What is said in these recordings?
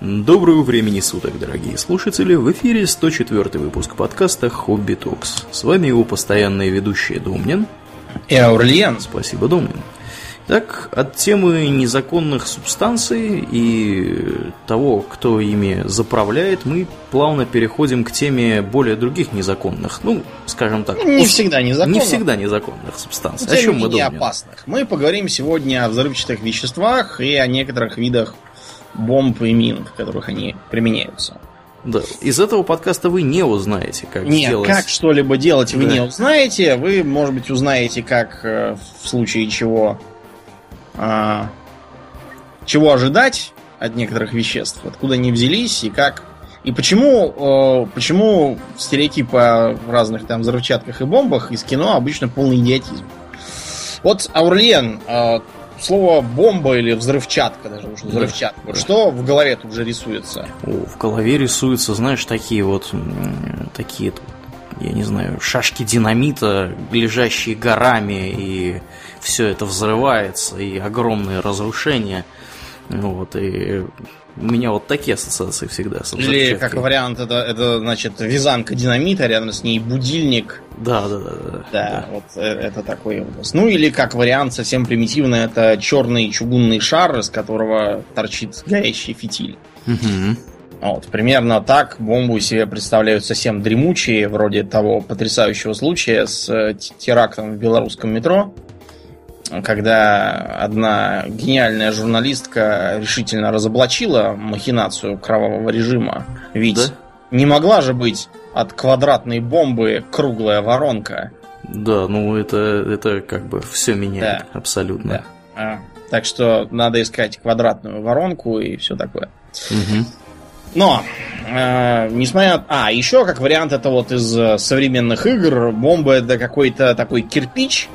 Доброго времени суток, дорогие слушатели! В эфире 104 выпуск подкаста «Хобби Токс». С вами его постоянные ведущие Домнин и Аурлиен. Спасибо, Домнин. Так, от темы незаконных субстанций и того, кто ими заправляет, мы плавно переходим к теме более других незаконных, ну, скажем так... Не всегда незаконных. Не всегда незаконных субстанций. о чем мы думаем? опасных. Мы поговорим сегодня о взрывчатых веществах и о некоторых видах бомб и мин, в которых они применяются. Да. Из этого подкаста вы не узнаете, как Нет, сделать... как что-либо делать вы да. не узнаете. Вы, может быть, узнаете, как э, в случае чего а, чего ожидать от некоторых веществ, откуда они взялись и как. И почему, э, почему стереотипы о разных там взрывчатках и бомбах из кино обычно полный идиотизм. Вот, Аурлиен, э, слово бомба или взрывчатка, даже уже взрывчатка. Да. Что в голове тут же рисуется? О, в голове рисуются, знаешь, такие вот такие, я не знаю, шашки динамита, лежащие горами и все это взрывается, и огромные разрушения. Вот, и у меня вот такие ассоциации всегда Или, как вариант, это, это, значит, вязанка динамита, рядом с ней будильник. Да, да, да. Да, да, да. вот э, это такой образ. Ну, или, как вариант, совсем примитивный, это черный чугунный шар, из которого торчит горящий фитиль. Угу. Вот, примерно так бомбу себе представляют совсем дремучие, вроде того потрясающего случая с э, терактом в белорусском метро когда одна гениальная журналистка решительно разоблачила махинацию кровавого режима. Ведь да? не могла же быть от квадратной бомбы круглая воронка. Да, ну это, это как бы все меняет да. абсолютно. Да. А, так что надо искать квадратную воронку и все такое. Угу. Но, э, несмотря... А, еще как вариант это вот из э, современных игр, бомба это какой-то такой кирпич,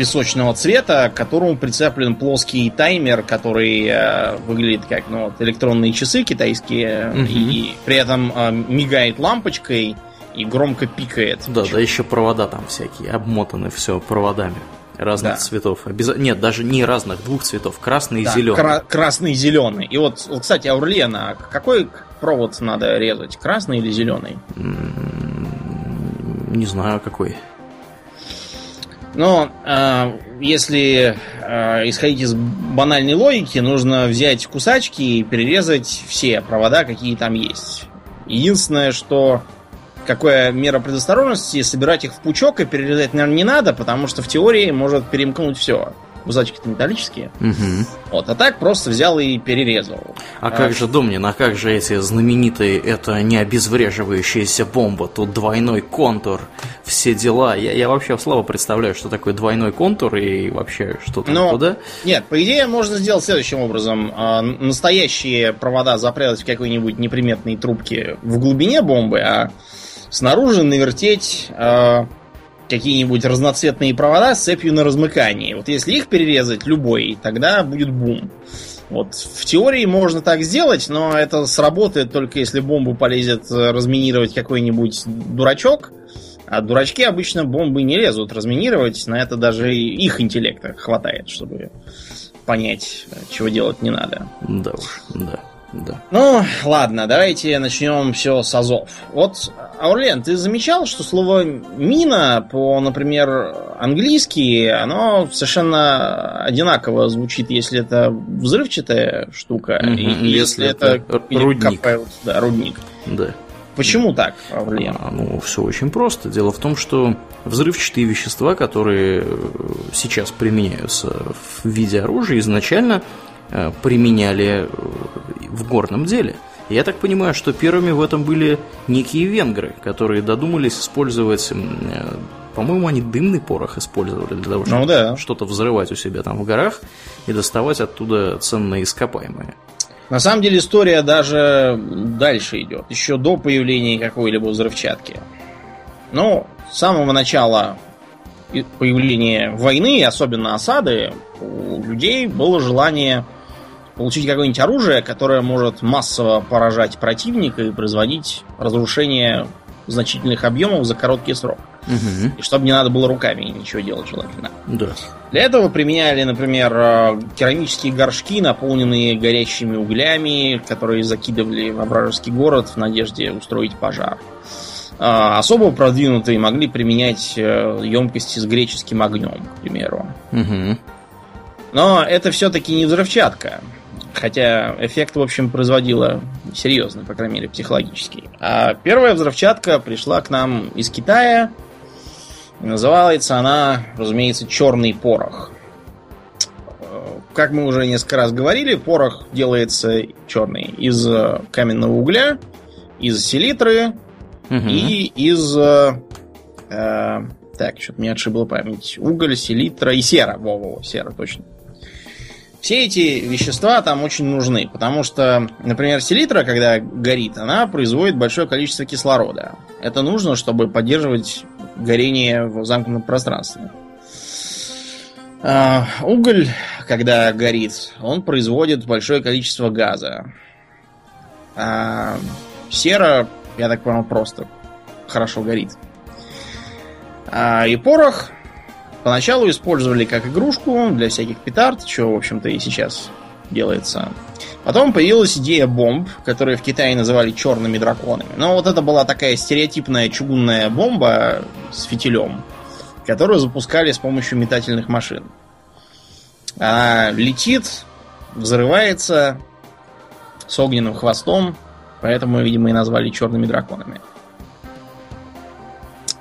песочного цвета, к которому прицеплен плоский таймер, который э, выглядит как ну, вот, электронные часы китайские, угу. и, при этом э, мигает лампочкой и громко пикает. Да, да, еще провода там всякие, обмотаны все проводами разных да. цветов. Обяз... Нет, даже не разных, двух цветов, красный да, и зеленый. Кра- красный и зеленый. И вот, кстати, Аурлиена, какой провод надо резать, красный или зеленый? Не знаю, какой. Но э, если э, исходить из банальной логики, нужно взять кусачки и перерезать все провода, какие там есть. Единственное, что какая мера предосторожности, собирать их в пучок и перерезать, наверное, не надо, потому что в теории может перемкнуть все кусачки-то металлические. Угу. Вот, а так просто взял и перерезал. А, а как же, Домнин, а как же эти знаменитые, это не обезвреживающаяся бомба, тут двойной контур, все дела. Я, я вообще слабо представляю, что такое двойной контур и вообще что там Но, куда. Нет, по идее можно сделать следующим образом. А, настоящие провода запрятать в какой-нибудь неприметной трубке в глубине бомбы, а снаружи навертеть а, какие-нибудь разноцветные провода с цепью на размыкании. Вот если их перерезать любой, тогда будет бум. Вот в теории можно так сделать, но это сработает только если бомбу полезет разминировать какой-нибудь дурачок. А дурачки обычно бомбы не лезут разминировать, на это даже их интеллекта хватает, чтобы понять, чего делать не надо. Да уж, да. Да. Ну, ладно, давайте начнем все с азов. Вот, Аурлен, ты замечал, что слово мина по, например, английски, оно совершенно одинаково звучит, если это взрывчатая штука, угу, и если, если это, это рудник. Капают, да, рудник. Да. Почему так, Аурлен? А, ну, все очень просто. Дело в том, что взрывчатые вещества, которые сейчас применяются в виде оружия, изначально применяли э, в горном деле. Я так понимаю, что первыми в этом были некие венгры, которые додумались использовать, э, по-моему, они дымный порох использовали для того, чтобы ну, да. что-то взрывать у себя там в горах и доставать оттуда ценные ископаемые. На самом деле история даже дальше идет, еще до появления какой-либо взрывчатки. Ну, с самого начала появления войны, особенно осады, у людей было желание получить какое-нибудь оружие, которое может массово поражать противника и производить разрушение значительных объемов за короткий срок. Угу. И чтобы не надо было руками ничего делать желательно. Да. Для этого применяли, например, э, керамические горшки, наполненные горящими углями, которые закидывали в вражеский город в надежде устроить пожар. А, особо продвинутые могли применять э, емкости с греческим огнем, к примеру. Угу. Но это все-таки не взрывчатка. Хотя эффект, в общем, производила серьезный, по крайней мере, психологический. А первая взрывчатка пришла к нам из Китая. Называется она, разумеется, черный порох. Как мы уже несколько раз говорили, порох делается черный из каменного угля, из селитры угу. и из... Э, так, что-то мне отшибла память. Уголь, селитра и сера. Во-во, сера, точно. Все эти вещества там очень нужны, потому что, например, селитра, когда горит, она производит большое количество кислорода. Это нужно, чтобы поддерживать горение в замкнутом пространстве. А, уголь, когда горит, он производит большое количество газа. А сера, я так понял, просто хорошо горит. А, и порох Поначалу использовали как игрушку для всяких петард, что, в общем-то, и сейчас делается. Потом появилась идея бомб, которые в Китае называли черными драконами. Но вот это была такая стереотипная чугунная бомба с фитилем, которую запускали с помощью метательных машин. Она летит, взрывается с огненным хвостом, поэтому, видимо, и назвали черными драконами.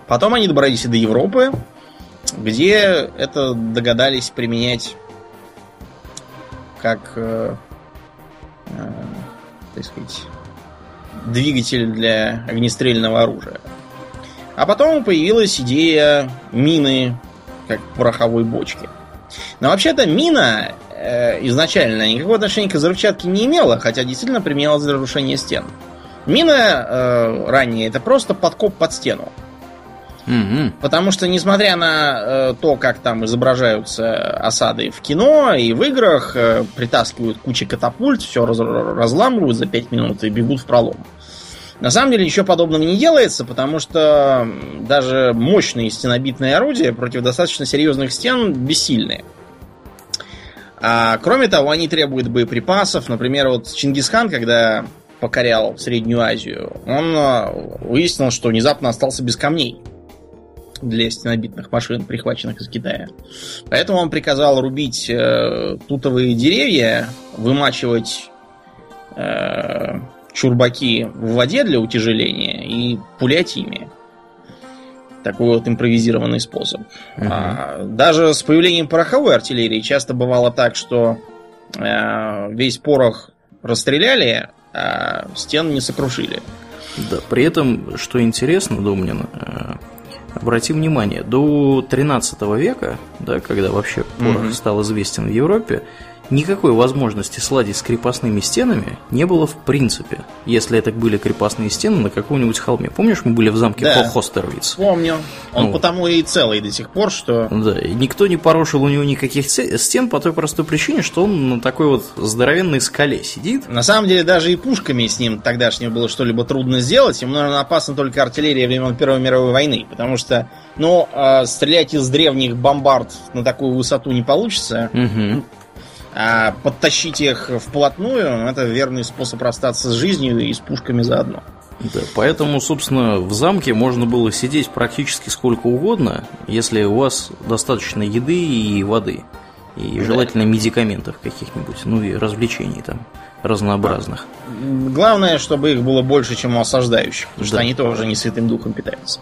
Потом они добрались и до Европы, где это догадались применять как, э, э, так сказать, двигатель для огнестрельного оружия. А потом появилась идея мины как пороховой бочки. Но вообще-то мина э, изначально никакого отношения к взрывчатке не имела, хотя действительно применялась для разрушения стен. Мина э, ранее это просто подкоп под стену. Угу. Потому что, несмотря на э, то, как там изображаются осады в кино и в играх, э, притаскивают кучи катапульт, все раз, разламывают за 5 минут и бегут в пролом. На самом деле ничего подобного не делается, потому что даже мощные стенобитные орудия против достаточно серьезных стен бессильные. А кроме того, они требуют боеприпасов. Например, вот Чингисхан, когда покорял Среднюю Азию, он э, выяснил, что внезапно остался без камней для стенобитных машин, прихваченных из Китая. Поэтому он приказал рубить э, тутовые деревья, вымачивать э, чурбаки в воде для утяжеления и пулять ими. Такой вот импровизированный способ. Uh-huh. А, даже с появлением пороховой артиллерии часто бывало так, что э, весь порох расстреляли, а стен не сокрушили. Да, при этом, что интересно, Домнин, э, Обрати внимание, до 13 века, да, когда вообще порох mm-hmm. стал известен в Европе, никакой возможности сладить с крепостными стенами не было в принципе, если это были крепостные стены на каком-нибудь холме. Помнишь, мы были в замке да, Хостервиц? Помню. Он ну, потому и целый до сих пор, что... Да, и никто не порушил у него никаких стен по той простой причине, что он на такой вот здоровенной скале сидит. На самом деле, даже и пушками с ним тогдашнего было что-либо трудно сделать. Ему, наверное, опасна только артиллерия времен Первой мировой войны, потому что, ну, э, стрелять из древних бомбард на такую высоту не получится. Угу. А подтащить их вплотную это верный способ расстаться с жизнью и с пушками заодно. Да, поэтому, собственно, в замке можно было сидеть практически сколько угодно, если у вас достаточно еды и воды. И желательно медикаментов каких-нибудь, ну и развлечений там разнообразных. Главное, чтобы их было больше, чем у осаждающих, потому да. что они тоже не святым духом питаются.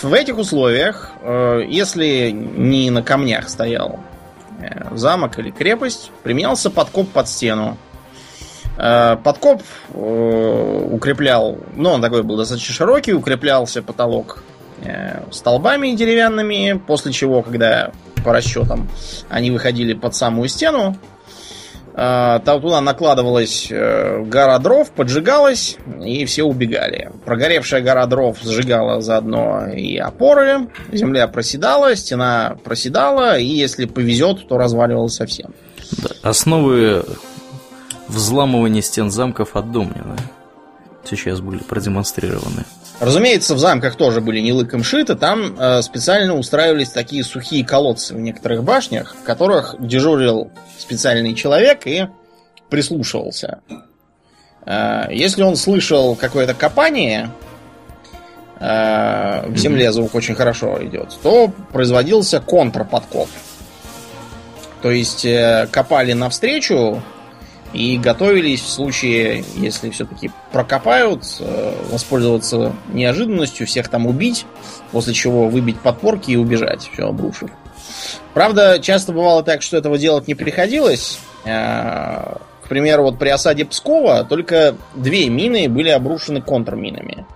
В этих условиях, э, если не на камнях стоял Э, замок или крепость, применялся подкоп под стену. Э, подкоп э, укреплял, ну, он такой был достаточно широкий, укреплялся потолок столбами деревянными, после чего, когда по расчетам они выходили под самую стену, там туда накладывалась э, гора дров, поджигалась, и все убегали. Прогоревшая гора дров сжигала заодно и опоры, земля проседала, стена проседала, и если повезет, то разваливалась совсем. Да, основы взламывания стен замков от Домнина сейчас были продемонстрированы. Разумеется, в замках тоже были не лыком шиты, там э, специально устраивались такие сухие колодцы в некоторых башнях, в которых дежурил специальный человек и прислушивался. Э, если он слышал какое-то копание, э, в земле звук очень хорошо идет, то производился контрподкоп. То есть э, копали навстречу и готовились в случае, если все-таки прокопают, э, воспользоваться неожиданностью, всех там убить, после чего выбить подпорки и убежать, все обрушив. Правда, часто бывало так, что этого делать не приходилось. Э, к примеру, вот при осаде Пскова только две мины были обрушены контрминами.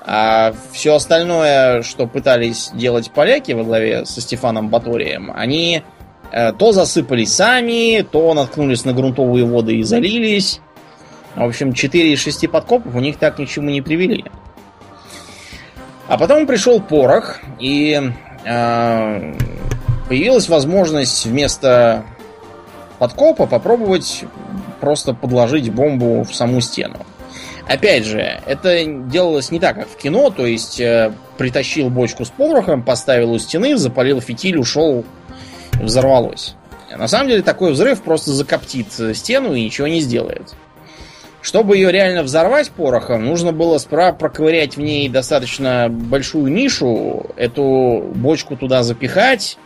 А все остальное, что пытались делать поляки во главе со Стефаном Баторием, они то засыпались сами, то наткнулись на грунтовые воды и залились. В общем, 4 из 6 подкопов у них так ни к чему не привели. А потом пришел порох, и э, появилась возможность вместо подкопа попробовать просто подложить бомбу в саму стену. Опять же, это делалось не так, как в кино, то есть э, притащил бочку с порохом, поставил у стены, запалил фитиль, ушел взорвалось. На самом деле такой взрыв просто закоптит стену и ничего не сделает. Чтобы ее реально взорвать порохом, нужно было справа проковырять в ней достаточно большую нишу, эту бочку туда запихать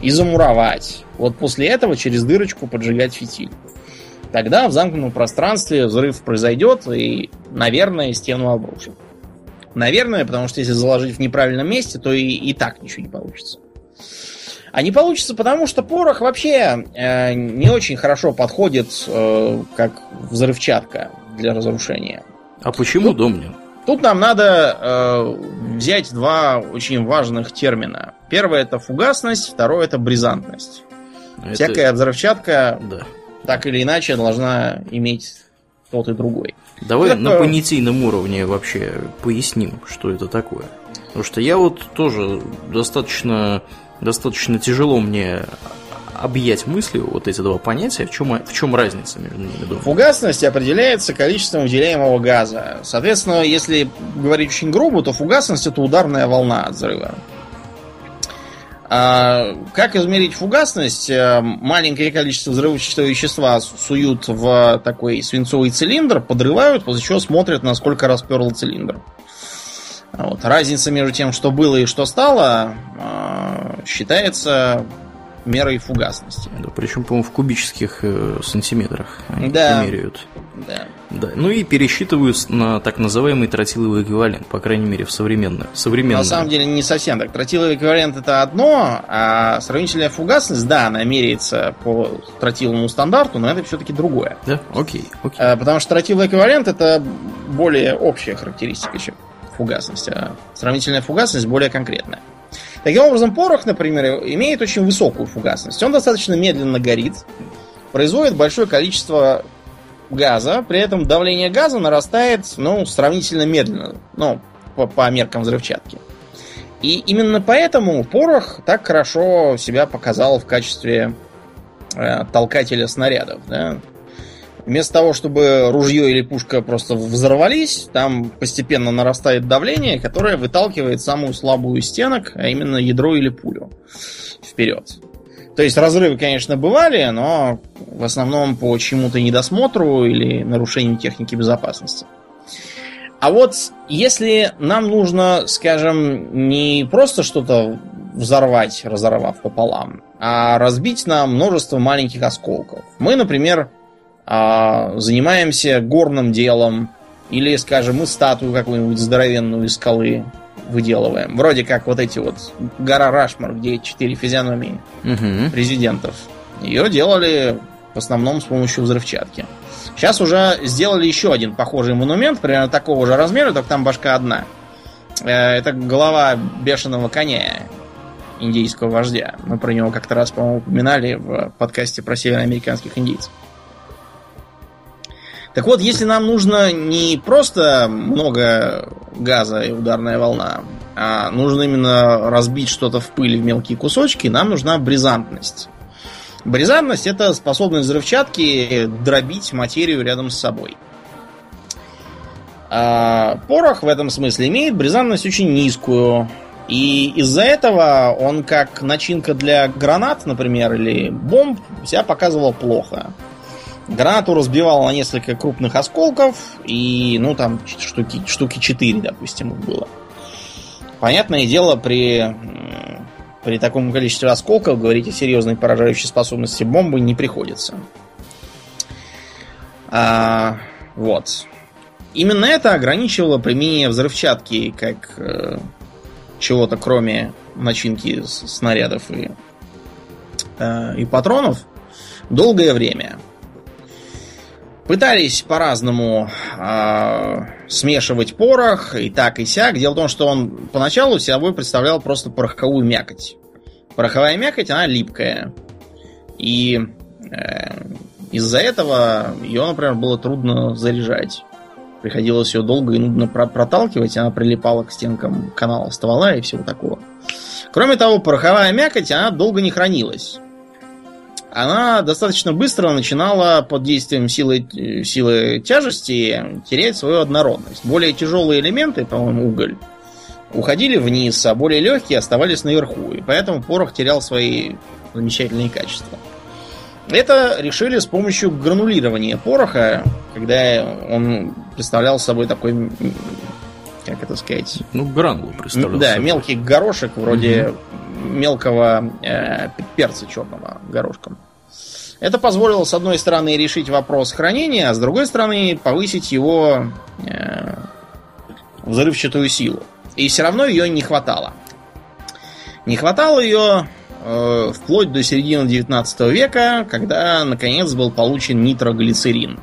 и замуровать. Вот после этого через дырочку поджигать фитиль. Тогда в замкнутом пространстве взрыв произойдет и, наверное, стену обрушит. Наверное, потому что если заложить в неправильном месте, то и, и так ничего не получится. А не получится, потому что порох вообще э, не очень хорошо подходит э, как взрывчатка для разрушения. А почему, тут, Домнин? Тут нам надо э, взять два очень важных термина. Первое это фугасность, второе это бризантность. Это... Всякая взрывчатка да. так или иначе должна иметь тот и другой. Давай это... на понятийном уровне вообще поясним, что это такое. Потому что я вот тоже достаточно достаточно тяжело мне объять мыслью вот эти два понятия. В чем, в чем разница между ними? Думаю? Фугасность определяется количеством выделяемого газа. Соответственно, если говорить очень грубо, то фугасность это ударная волна от взрыва. А как измерить фугасность? Э, маленькое количество взрывчатого вещества суют в такой свинцовый цилиндр, подрывают, после чего смотрят, насколько расперл цилиндр. Вот. Разница между тем, что было и что стало, а, считается мерой фугасности. Да, причем, по-моему, в кубических э, сантиметрах они да. меряют. Да. да. Ну и пересчитывают на так называемый тротиловый эквивалент, по крайней мере, в современных. современном. На самом деле не совсем так. Тротиловый эквивалент это одно, а сравнительная фугасность, да, она меряется по тротиловому стандарту, но это все-таки другое. Да, окей. окей. А, потому что тротиловый эквивалент это более общая характеристика, чем фугасность, а сравнительная фугасность более конкретная. Таким образом, порох, например, имеет очень высокую фугасность. Он достаточно медленно горит, производит большое количество газа, при этом давление газа нарастает, ну, сравнительно медленно, ну, по, по меркам взрывчатки. И именно поэтому порох так хорошо себя показал в качестве э, толкателя снарядов. Да? Вместо того, чтобы ружье или пушка просто взорвались, там постепенно нарастает давление, которое выталкивает самую слабую стенок, а именно ядро или пулю вперед. То есть разрывы, конечно, бывали, но в основном по чему-то недосмотру или нарушению техники безопасности. А вот если нам нужно, скажем, не просто что-то взорвать, разорвав пополам, а разбить на множество маленьких осколков. Мы, например, занимаемся горным делом, или, скажем, мы статую какую-нибудь здоровенную из скалы выделываем. Вроде как вот эти вот гора Рашмар, где четыре физиономии угу. президентов. Ее делали в основном с помощью взрывчатки. Сейчас уже сделали еще один похожий монумент, примерно такого же размера, только там башка одна. Э, это голова бешеного коня индийского вождя. Мы про него как-то раз, по-моему, упоминали в подкасте про североамериканских индейцев. Так вот, если нам нужно не просто много газа и ударная волна, а нужно именно разбить что-то в пыль в мелкие кусочки, нам нужна бризантность. Бризантность это способность взрывчатки дробить материю рядом с собой. А порох в этом смысле имеет бризанность очень низкую. И из-за этого он как начинка для гранат, например, или бомб, себя показывал плохо. Гранату разбивал на несколько крупных осколков, и, ну, там, штуки, штуки 4, допустим, было. Понятное дело, при, при таком количестве осколков говорить о серьезной поражающей способности бомбы не приходится. А, вот. Именно это ограничивало применение взрывчатки как э, чего-то кроме начинки снарядов и, э, и патронов долгое время. Пытались по-разному э, смешивать порох и так и сяк. Дело в том, что он поначалу собой представлял просто пороховую мякоть. Пороховая мякоть, она липкая. И э, из-за этого ее, например, было трудно заряжать. Приходилось ее долго и нудно проталкивать, она прилипала к стенкам канала ствола и всего такого. Кроме того, пороховая мякоть, она долго не хранилась она достаточно быстро начинала под действием силы, силы тяжести терять свою однородность. Более тяжелые элементы, по-моему, уголь, уходили вниз, а более легкие оставались наверху. И поэтому порох терял свои замечательные качества. Это решили с помощью гранулирования пороха, когда он представлял собой такой, как это сказать... Ну, гранулу представлял Да, собой. мелкий горошек, вроде угу мелкого э, перца черного горошком. Это позволило, с одной стороны, решить вопрос хранения, а с другой стороны, повысить его э, взрывчатую силу. И все равно ее не хватало. Не хватало ее э, вплоть до середины 19 века, когда, наконец, был получен нитроглицерин.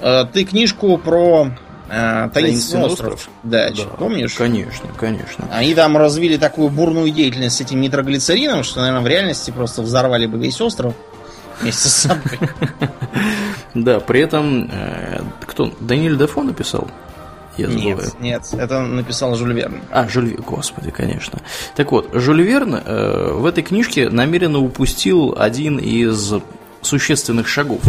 Э, ты книжку про а, Таинственный остров. остров. Да, да, помнишь? Конечно, конечно. Они там развили такую бурную деятельность с этим нитроглицерином, что, наверное, в реальности просто взорвали бы весь остров вместе с собой. Да, при этом э, кто? Даниэль Дефо написал? Я забываю. Нет, нет, это написал Жюль Верн. А, Жюль Верн, господи, конечно. Так вот, Жюль Верн э, в этой книжке намеренно упустил один из существенных шагов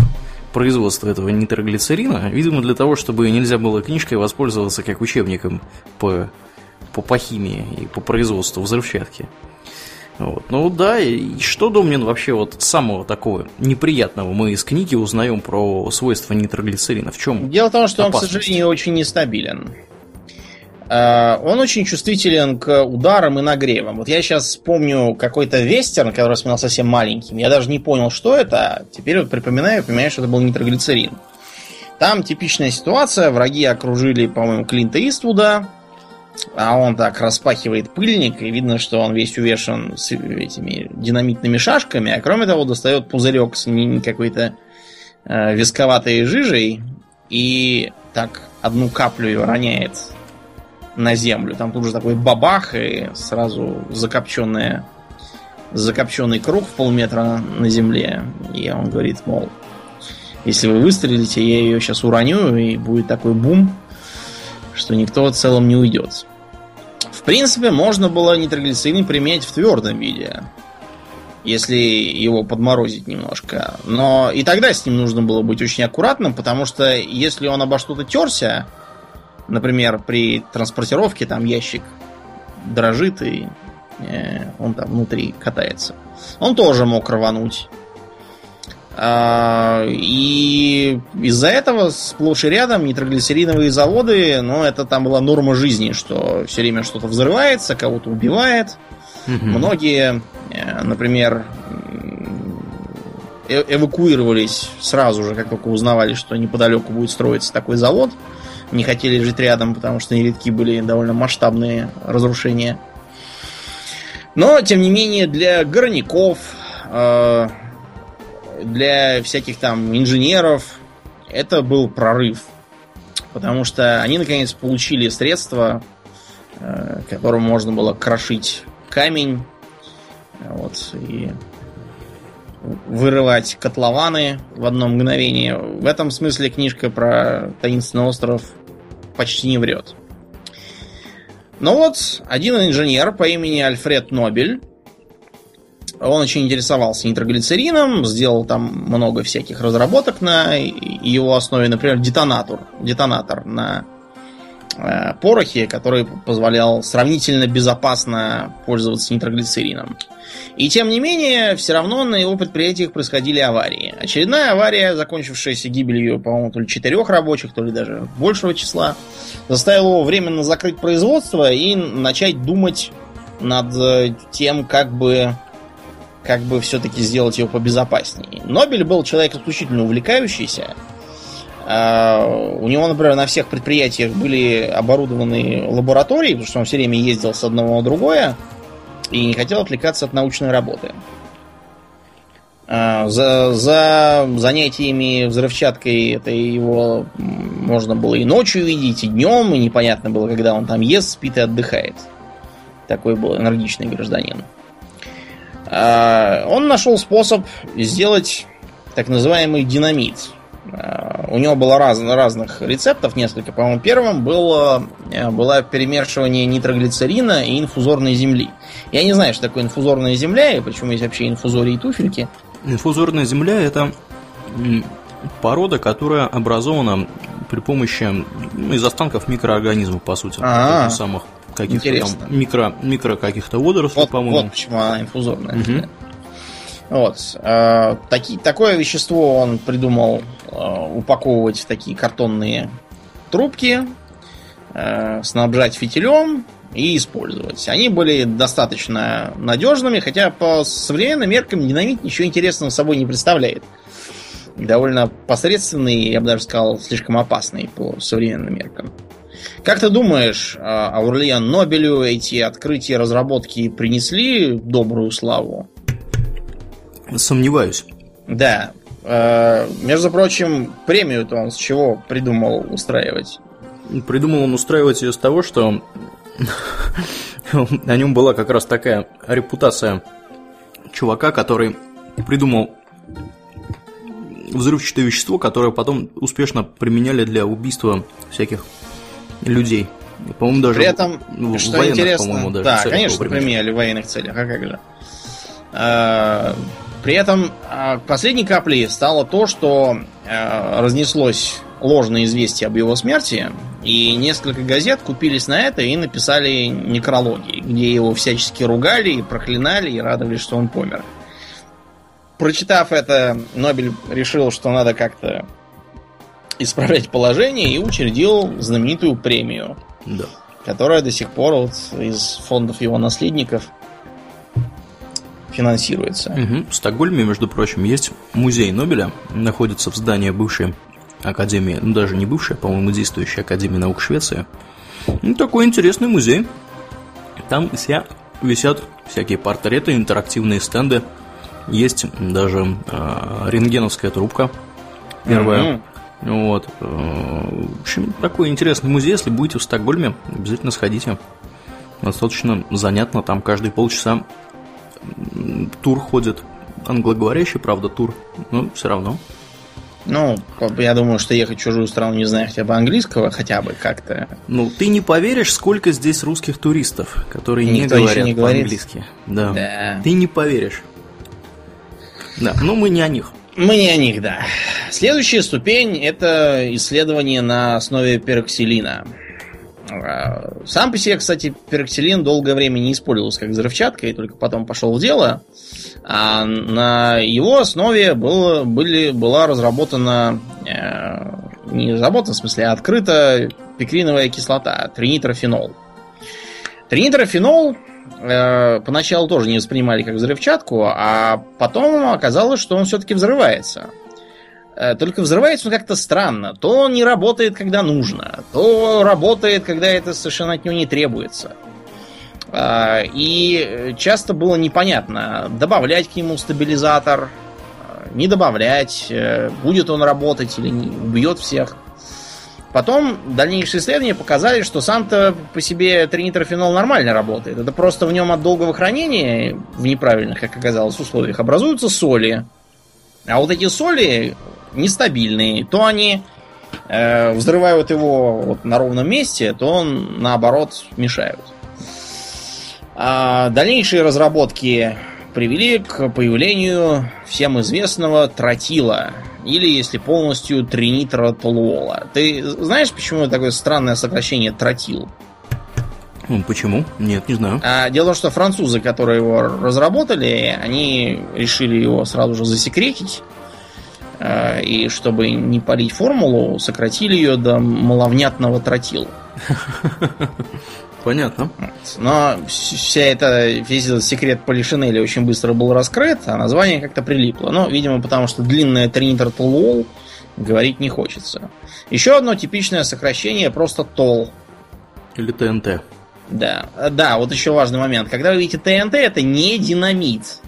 производства этого нитроглицерина, видимо, для того, чтобы нельзя было книжкой воспользоваться как учебником по, по, по химии и по производству взрывчатки. Вот. Ну да, и что, Домнин, вообще вот самого такого неприятного мы из книги узнаем про свойства нитроглицерина? В чем? Дело в том, что опасность? он, к сожалению, очень нестабилен. Э, он очень чувствителен к ударам и нагревам. Вот я сейчас вспомню какой-то вестерн, который сменил совсем маленьким. Я даже не понял, что это. А теперь вот припоминаю, понимаю, что это был нитроглицерин. Там типичная ситуация. Враги окружили, по-моему, Клинта Иствуда. А он так распахивает пыльник, и видно, что он весь увешан с этими динамитными шашками. А кроме того, достает пузырек с какой-то э, висковатой жижей. И так одну каплю его роняет на землю. Там тут же такой бабах и сразу закопченная закопченный круг в полметра на земле. И он говорит, мол, если вы выстрелите, я ее сейчас уроню, и будет такой бум, что никто в целом не уйдет. В принципе, можно было нитроглицерин применять в твердом виде, если его подморозить немножко. Но и тогда с ним нужно было быть очень аккуратным, потому что если он обо что-то терся, Например, при транспортировке там ящик дрожит и э, он там внутри катается. Он тоже мог рвануть. А, и из-за этого сплошь и рядом нитроглицериновые заводы, ну, это там была норма жизни, что все время что-то взрывается, кого-то убивает. Угу. Многие, э, например, э эвакуировались сразу же, как только узнавали, что неподалеку будет строиться такой завод не хотели жить рядом, потому что нередки были довольно масштабные разрушения. Но, тем не менее, для горняков, э, для всяких там инженеров это был прорыв. Потому что они, наконец, получили средства, э, которым можно было крошить камень. Вот, и вырывать котлованы в одно мгновение. В этом смысле книжка про таинственный остров почти не врет. Но вот один инженер по имени Альфред Нобель Он очень интересовался нитроглицерином, сделал там много всяких разработок на его основе, например, детонатор, детонатор на порохе, который позволял сравнительно безопасно пользоваться нитроглицерином. И тем не менее, все равно на его предприятиях происходили аварии. Очередная авария, закончившаяся гибелью, по-моему, то ли четырех рабочих, то ли даже большего числа, заставила его временно закрыть производство и начать думать над э, тем, как бы как бы все-таки сделать его побезопаснее. Нобель был человек исключительно увлекающийся. А, у него, например, на всех предприятиях были оборудованы лаборатории, потому что он все время ездил с одного на другое и не хотел отвлекаться от научной работы. А, за, за занятиями взрывчаткой это его можно было и ночью видеть, и днем, и непонятно было, когда он там ест, спит и отдыхает. Такой был энергичный гражданин. А, он нашел способ сделать так называемый динамит. А, у него было раз, разных рецептов, несколько. По-моему, первым было, э, было перемешивание нитроглицерина и инфузорной земли. Я не знаю, что такое инфузорная земля, и почему есть вообще инфузории и туфельки. Инфузорная земля – это порода, которая образована при помощи ну, из останков микроорганизмов, по сути, А-а-а. самых каких-то там микро, микро каких-то водорослей, вот, по-моему. Вот почему она инфузорная. Угу. Вот. Э, таки, такое вещество он придумал э, упаковывать в такие картонные трубки, э, снабжать фитилем и использовать. Они были достаточно надежными, хотя по современным меркам динамит ничего интересного собой не представляет. Довольно посредственный, я бы даже сказал, слишком опасный по современным меркам. Как ты думаешь, Аурлиан Нобелю эти открытия, разработки принесли добрую славу? Сомневаюсь. Да. Э, между прочим, премию-то он с чего придумал устраивать? Придумал он устраивать ее с того, что на нем была как раз такая репутация чувака, который придумал взрывчатое вещество, которое потом успешно применяли для убийства всяких людей. По-моему, даже При этом, в что военных, интересно, даже да, конечно, применяли в военных целях, а как же. При этом э, последней каплей стало то, что э, разнеслось ложное известие об его смерти, и несколько газет купились на это и написали некрологи, где его всячески ругали и проклинали и радовались, что он помер. Прочитав это, Нобель решил, что надо как-то исправлять положение и учредил знаменитую премию, да. которая до сих пор вот из фондов его наследников финансируется. Угу. В Стокгольме, между прочим, есть музей Нобеля, находится в здании бывшей Академии, ну даже не бывшая, по-моему, действующая Академия наук Швеции. Ну, такой интересный музей. Там вся, висят всякие портреты, интерактивные стенды. Есть даже э, рентгеновская трубка первая. Mm-hmm. Вот. Э, в общем, такой интересный музей. Если будете в Стокгольме, обязательно сходите. Достаточно занятно. Там каждые полчаса тур ходит. Англоговорящий, правда, тур. Но все равно. Ну, я думаю, что ехать в чужую страну, не зная хотя бы английского, хотя бы как-то. Ну, ты не поверишь, сколько здесь русских туристов, которые Никто не говорят не по-английски. Да. да. Ты не поверишь. Да, но мы не о них. Мы не о них, да. Следующая ступень это исследование на основе пероксилина. А, сам по себе, кстати, пероксилин долгое время не использовался как взрывчатка и только потом пошел в дело. А на его основе было, были, была разработана, э, не разработана, в смысле, а открыта пикриновая кислота, тринитрофенол. Тринитрофенол э, поначалу тоже не воспринимали как взрывчатку, а потом оказалось, что он все-таки взрывается. Э, только взрывается он как-то странно. То он не работает, когда нужно, то работает, когда это совершенно от него не требуется. А, и часто было непонятно, добавлять к нему стабилизатор, а, не добавлять, э, будет он работать или не, убьет всех. Потом дальнейшие исследования показали, что сам-то по себе тринитрофенол нормально работает. Это просто в нем от долгого хранения в неправильных, как оказалось, условиях образуются соли. А вот эти соли нестабильные. То они э, взрывают его вот на ровном месте, то он наоборот мешают. А дальнейшие разработки привели к появлению всем известного тротила, или, если полностью, тринитротолуола. Ты знаешь, почему такое странное сокращение тротил? Почему? Нет, не знаю. А, дело в том, что французы, которые его разработали, они решили его сразу же засекретить. А, и чтобы не парить формулу, сократили ее до маловнятного тротил. Понятно. Но вся эта, весь этот секрет Полишинеля очень быстро был раскрыт, а название как-то прилипло. Но, видимо, потому что длинное Тринитертолуол говорить не хочется. Еще одно типичное сокращение просто ТОЛ. Или ТНТ. Да, да, вот еще важный момент. Когда вы видите ТНТ, это не динамит.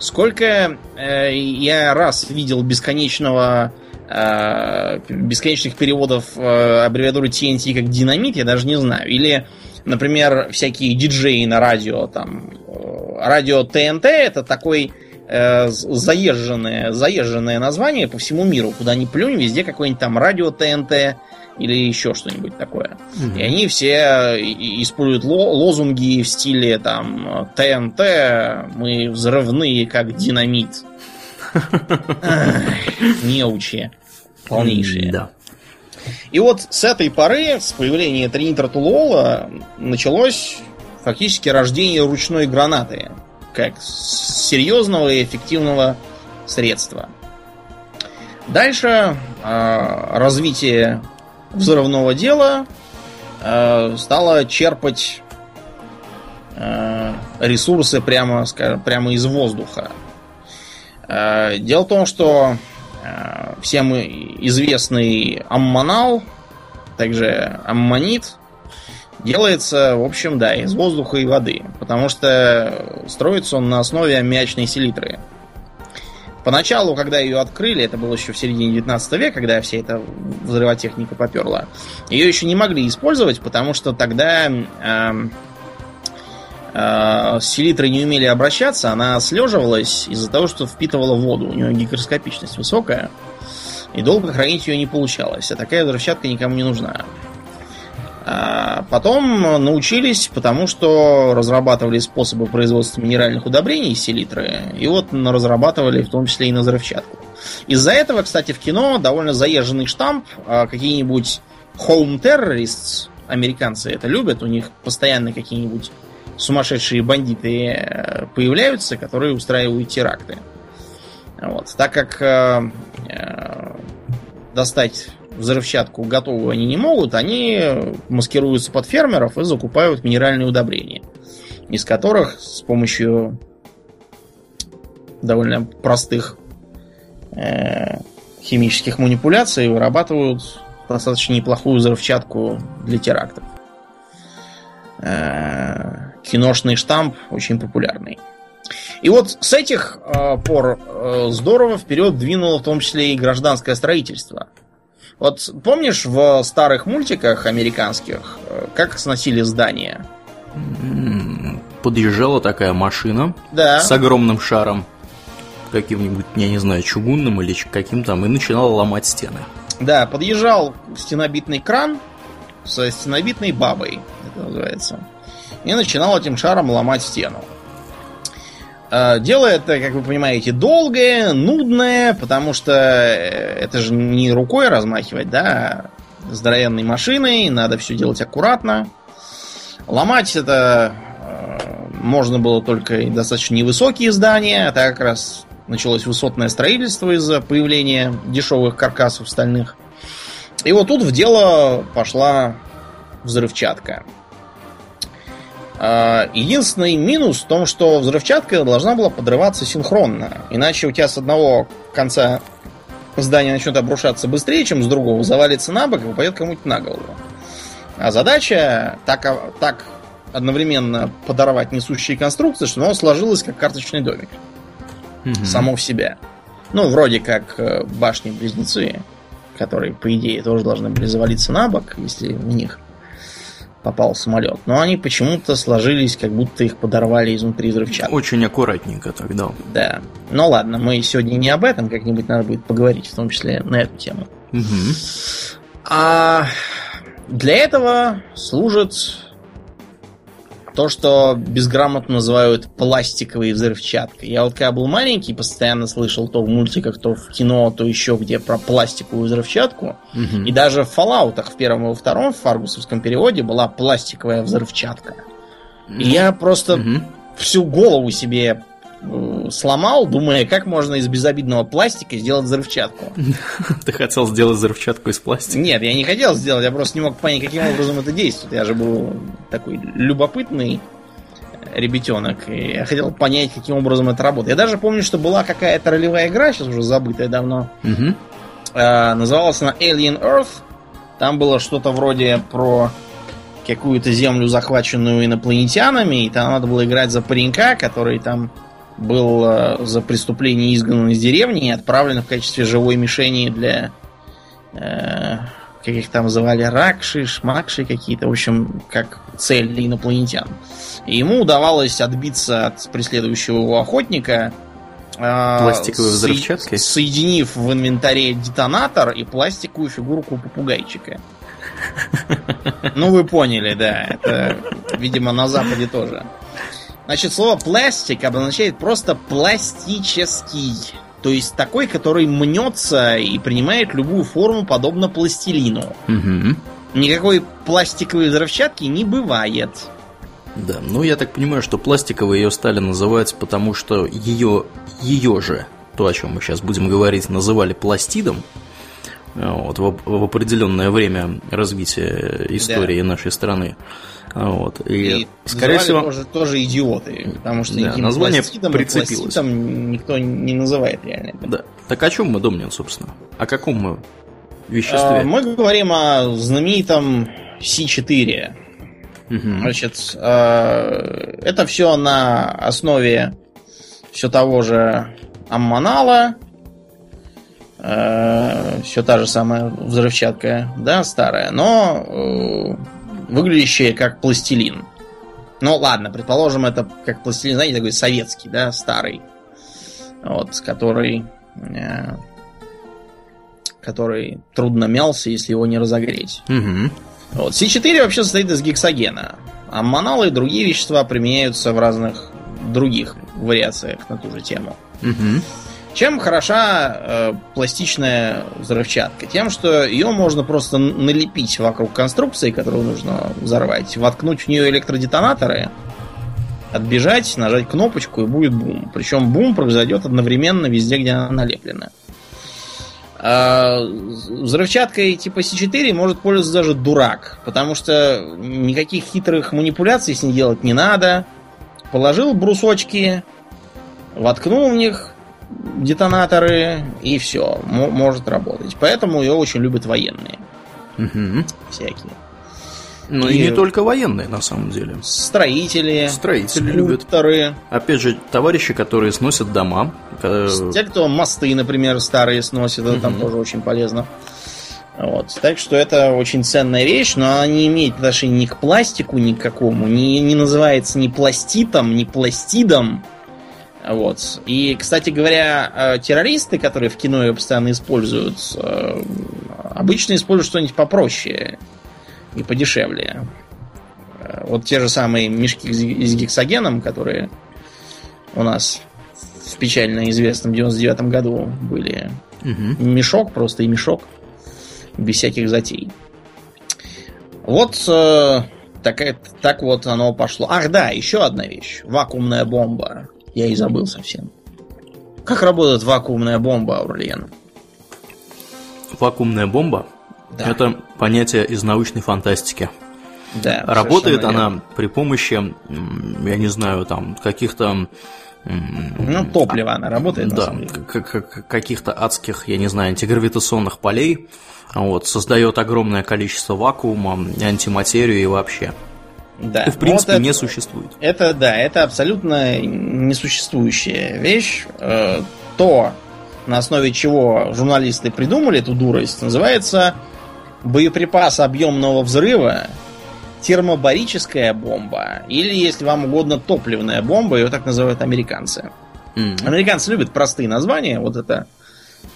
Сколько э, я раз видел бесконечного э, бесконечных переводов э, аббревиатуры TNT как динамит, я даже не знаю. Или например, всякие диджеи на радио, там, э, радио ТНТ, это такой э, заезженное, заезженное название по всему миру, куда ни плюнь, везде какое-нибудь там радио ТНТ или еще что-нибудь такое. Mm-hmm. И они все используют лозунги в стиле там ТНТ, мы взрывные, как динамит. Неучи. Полнейшие. Да. И вот с этой поры, с появления тринитротулола, началось фактически рождение ручной гранаты, как серьезного и эффективного средства. Дальше э, развитие взрывного дела э, стало черпать э, ресурсы прямо, скажем, прямо из воздуха. Э, дело в том, что Э, всем известный аммонал, также аммонит, делается, в общем, да, из воздуха и воды, потому что строится он на основе аммиачной селитры. Поначалу, когда ее открыли, это было еще в середине 19 века, когда вся эта взрывотехника поперла, ее еще не могли использовать, потому что тогда э, э, с не умели обращаться, она слеживалась из-за того, что впитывала воду. У нее гигроскопичность высокая. И долго хранить ее не получалось. А такая взрывчатка никому не нужна. А потом научились, потому что разрабатывали способы производства минеральных удобрений из селитры. И вот разрабатывали в том числе и на взрывчатку. Из-за этого, кстати, в кино довольно заезженный штамп. А какие-нибудь home terrorists, американцы это любят, у них постоянно какие-нибудь сумасшедшие бандиты э, появляются, которые устраивают теракты. Вот. Так как э, э, достать взрывчатку готовую они не могут, они маскируются под фермеров и закупают минеральные удобрения, из которых с помощью довольно простых э, химических манипуляций вырабатывают достаточно неплохую взрывчатку для терактов. Э, киношный штамп очень популярный. И вот с этих э, пор э, здорово вперед двинуло в том числе и гражданское строительство. Вот помнишь в старых мультиках американских, э, как сносили здания? Подъезжала такая машина да. с огромным шаром, каким-нибудь, я не знаю, чугунным или каким там, и начинала ломать стены. Да, подъезжал стенобитный кран со стенобитной бабой, это называется и начинал этим шаром ломать стену. Э, дело это, как вы понимаете, долгое, нудное, потому что э, это же не рукой размахивать, да, а здоровенной машиной, надо все делать аккуратно. Ломать это э, можно было только достаточно невысокие здания, а так как раз началось высотное строительство из-за появления дешевых каркасов стальных. И вот тут в дело пошла взрывчатка. А, единственный минус в том, что взрывчатка должна была подрываться синхронно. Иначе у тебя с одного конца здание начнет обрушаться быстрее, чем с другого, завалится на бок и попадет кому-нибудь на голову. А задача так, так одновременно подорвать несущие конструкции, чтобы оно сложилось как карточный домик. Угу. Само в себя. Ну, вроде как э, башни-близнецы, которые, по идее, тоже должны были завалиться на бок, если в них попал самолет. Но они почему-то сложились, как будто их подорвали изнутри взрывчатки. Очень аккуратненько тогда. Да. Ну ладно, мы сегодня не об этом, как-нибудь надо будет поговорить, в том числе на эту тему. Угу. А для этого служит то, что безграмотно называют пластиковой взрывчаткой. Я вот когда был маленький, постоянно слышал то в мультиках, то в кино, то еще где про пластиковую взрывчатку. Угу. И даже в Fallout в первом и во втором в фаргусовском переводе была пластиковая взрывчатка. И я просто угу. всю голову себе сломал, думая, как можно из безобидного пластика сделать взрывчатку. Ты хотел сделать взрывчатку из пластика? Нет, я не хотел сделать, я просто не мог понять, каким образом это действует. Я же был такой любопытный ребятенок, и я хотел понять, каким образом это работает. Я даже помню, что была какая-то ролевая игра, сейчас уже забытая давно. Угу. называлась она Alien Earth. Там было что-то вроде про какую-то землю, захваченную инопланетянами, и там надо было играть за паренька, который там был за преступление изгнан из деревни и отправлен в качестве живой мишени для э, как их там звали, ракши, шмакши какие-то, в общем, как цель для инопланетян. И ему удавалось отбиться от преследующего его охотника э, пластиковой взрывчаткой, со- соединив в инвентаре детонатор и пластиковую фигурку попугайчика. Ну, вы поняли, да. Это, видимо, на Западе тоже. Значит, слово пластик обозначает просто пластический. То есть такой, который мнется и принимает любую форму, подобно пластилину. Угу. Никакой пластиковой взрывчатки не бывает. Да, ну я так понимаю, что пластиковой ее стали называть, потому что ее, ее же, то, о чем мы сейчас будем говорить, называли пластидом. Вот, в, в определенное время развития истории да. нашей страны. Вот. И, и скорее всего тоже, тоже идиоты, потому что да, название прицепилось. никто не называет реально. Да. Так о чем мы думаем, собственно? О каком мы веществе? А, мы говорим о знаменитом С4. Угу. Значит, э, это все на основе все того же аммонала, э, все та же самая взрывчатка, да, старая, но э, выглядящее как пластилин. Ну ладно, предположим, это как пластилин, знаете, такой советский, да, старый. Вот, который... Э, который трудно мялся, если его не разогреть. Угу. Вот. С4 вообще состоит из гексогена. А моналы и другие вещества применяются в разных других вариациях на ту же тему. Угу. Чем хороша э, пластичная взрывчатка? Тем, что ее можно просто налепить вокруг конструкции, которую нужно взорвать, воткнуть в нее электродетонаторы, отбежать, нажать кнопочку и будет бум. Причем бум произойдет одновременно везде, где она налеплена. А взрывчаткой типа С4 может пользоваться даже дурак, потому что никаких хитрых манипуляций с ней делать не надо. Положил брусочки, воткнул в них детонаторы, и все, может работать. Поэтому ее очень любят военные. Угу. Всякие. Ну и, и не только военные, на самом деле. Строители, строители скульпторы. любят. Опять же, товарищи, которые сносят дома. Те, кто мосты, например, старые сносят, это угу. там тоже очень полезно. Вот. Так что это очень ценная вещь, но она не имеет отношения ни к пластику никакому, не, не называется ни пластитом, ни пластидом. Вот. И, кстати говоря, э, террористы, которые в кино ее постоянно используют, э, обычно используют что-нибудь попроще и подешевле. Э, вот те же самые мешки с гексогеном, которые у нас в печально известном 99 году были. Угу. Мешок, просто и мешок. Без всяких затей. Вот так, так вот оно пошло. Ах да, еще одна вещь. Вакуумная бомба. Я и забыл совсем. Как работает вакуумная бомба, Аурлиен? Вакуумная бомба? Да. Это понятие из научной фантастики. Да, Работает она при помощи, я не знаю, там каких-то ну, топливо она работает, да, каких-то адских, я не знаю, антигравитационных полей. Вот, создает огромное количество вакуума, антиматерию и вообще. Да. И в принципе вот не существует. Это да, это абсолютно несуществующая вещь. Э, то, на основе чего журналисты придумали эту дурость, называется боеприпас объемного взрыва, термобарическая бомба, или, если вам угодно, топливная бомба, ее так называют американцы. Mm-hmm. Американцы любят простые названия, вот это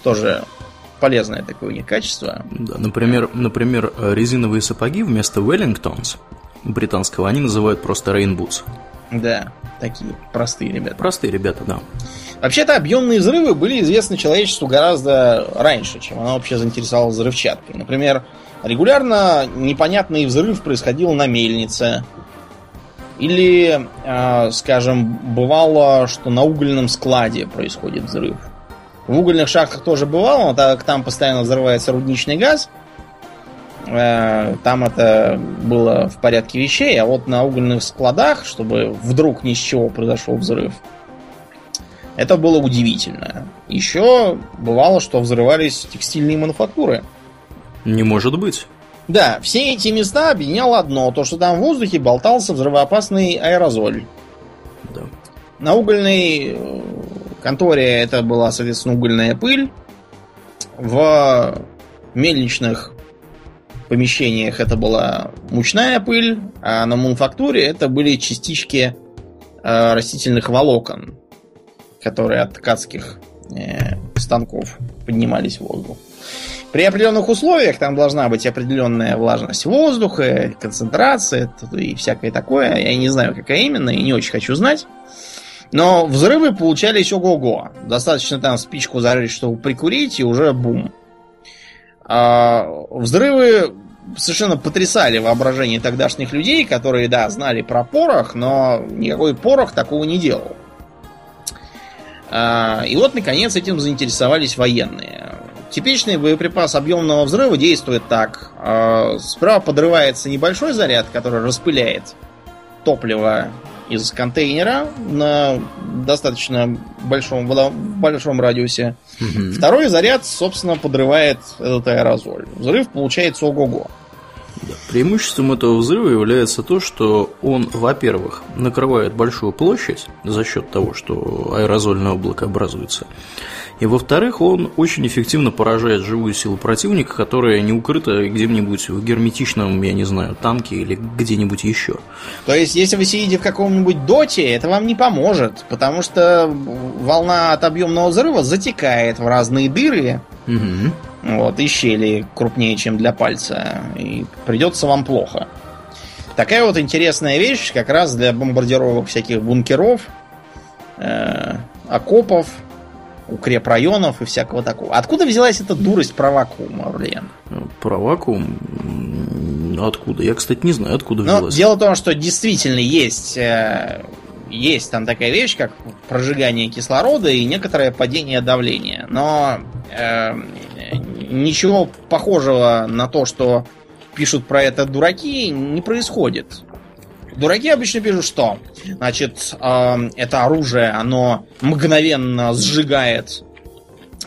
тоже полезное такое у них качество. Да, например, например, резиновые сапоги вместо Wellingtons британского, они называют просто Rainbows. Да, такие простые ребята. Простые ребята, да. Вообще-то объемные взрывы были известны человечеству гораздо раньше, чем оно вообще заинтересовалось взрывчаткой. Например, регулярно непонятный взрыв происходил на мельнице. Или, э, скажем, бывало, что на угольном складе происходит взрыв. В угольных шахтах тоже бывало, но так как там постоянно взрывается рудничный газ, там это было в порядке вещей, а вот на угольных складах, чтобы вдруг ни с чего произошел взрыв, это было удивительно. Еще бывало, что взрывались текстильные мануфактуры. Не может быть. Да, все эти места объединяло одно, то что там в воздухе болтался взрывоопасный аэрозоль. Да. На угольной э, конторе это была, соответственно, угольная пыль. В мельничных помещениях это была мучная пыль, а на мануфактуре это были частички э, растительных волокон, которые от ткацких э, станков поднимались в воздух. При определенных условиях там должна быть определенная влажность воздуха, концентрация и всякое такое. Я не знаю, какая именно, и не очень хочу знать. Но взрывы получались ого-го. Достаточно там спичку зарыть, чтобы прикурить, и уже бум. А, взрывы совершенно потрясали воображение тогдашних людей, которые, да, знали про порох, но никакой порох такого не делал. А, и вот, наконец, этим заинтересовались военные. Типичный боеприпас объемного взрыва действует так. А, справа подрывается небольшой заряд, который распыляет топливо из контейнера на достаточно большом, большом радиусе. Угу. Второй заряд, собственно, подрывает этот аэрозоль. Взрыв получается ого-го. Да. Преимуществом этого взрыва является то, что он, во-первых, накрывает большую площадь за счет того, что аэрозольное облако образуется. И во-вторых, он очень эффективно поражает живую силу противника, которая не укрыта где-нибудь в герметичном, я не знаю, танке или где-нибудь еще. То есть, если вы сидите в каком-нибудь доте, это вам не поможет, потому что волна от объемного взрыва затекает в разные дыры. Угу. Вот, и щели крупнее, чем для пальца. И придется вам плохо. Такая вот интересная вещь как раз для бомбардировок всяких бункеров, э, окопов, укрепрайонов и всякого такого. Откуда взялась эта дурость про вакуум, Орлен? Про вакуум? Откуда? Я, кстати, не знаю, откуда Но взялась. Дело в том, что действительно есть, э, есть там такая вещь, как прожигание кислорода и некоторое падение давления. Но э, ничего похожего на то, что пишут про это дураки, не происходит. Дураки обычно пишут, что значит, э, это оружие, оно мгновенно сжигает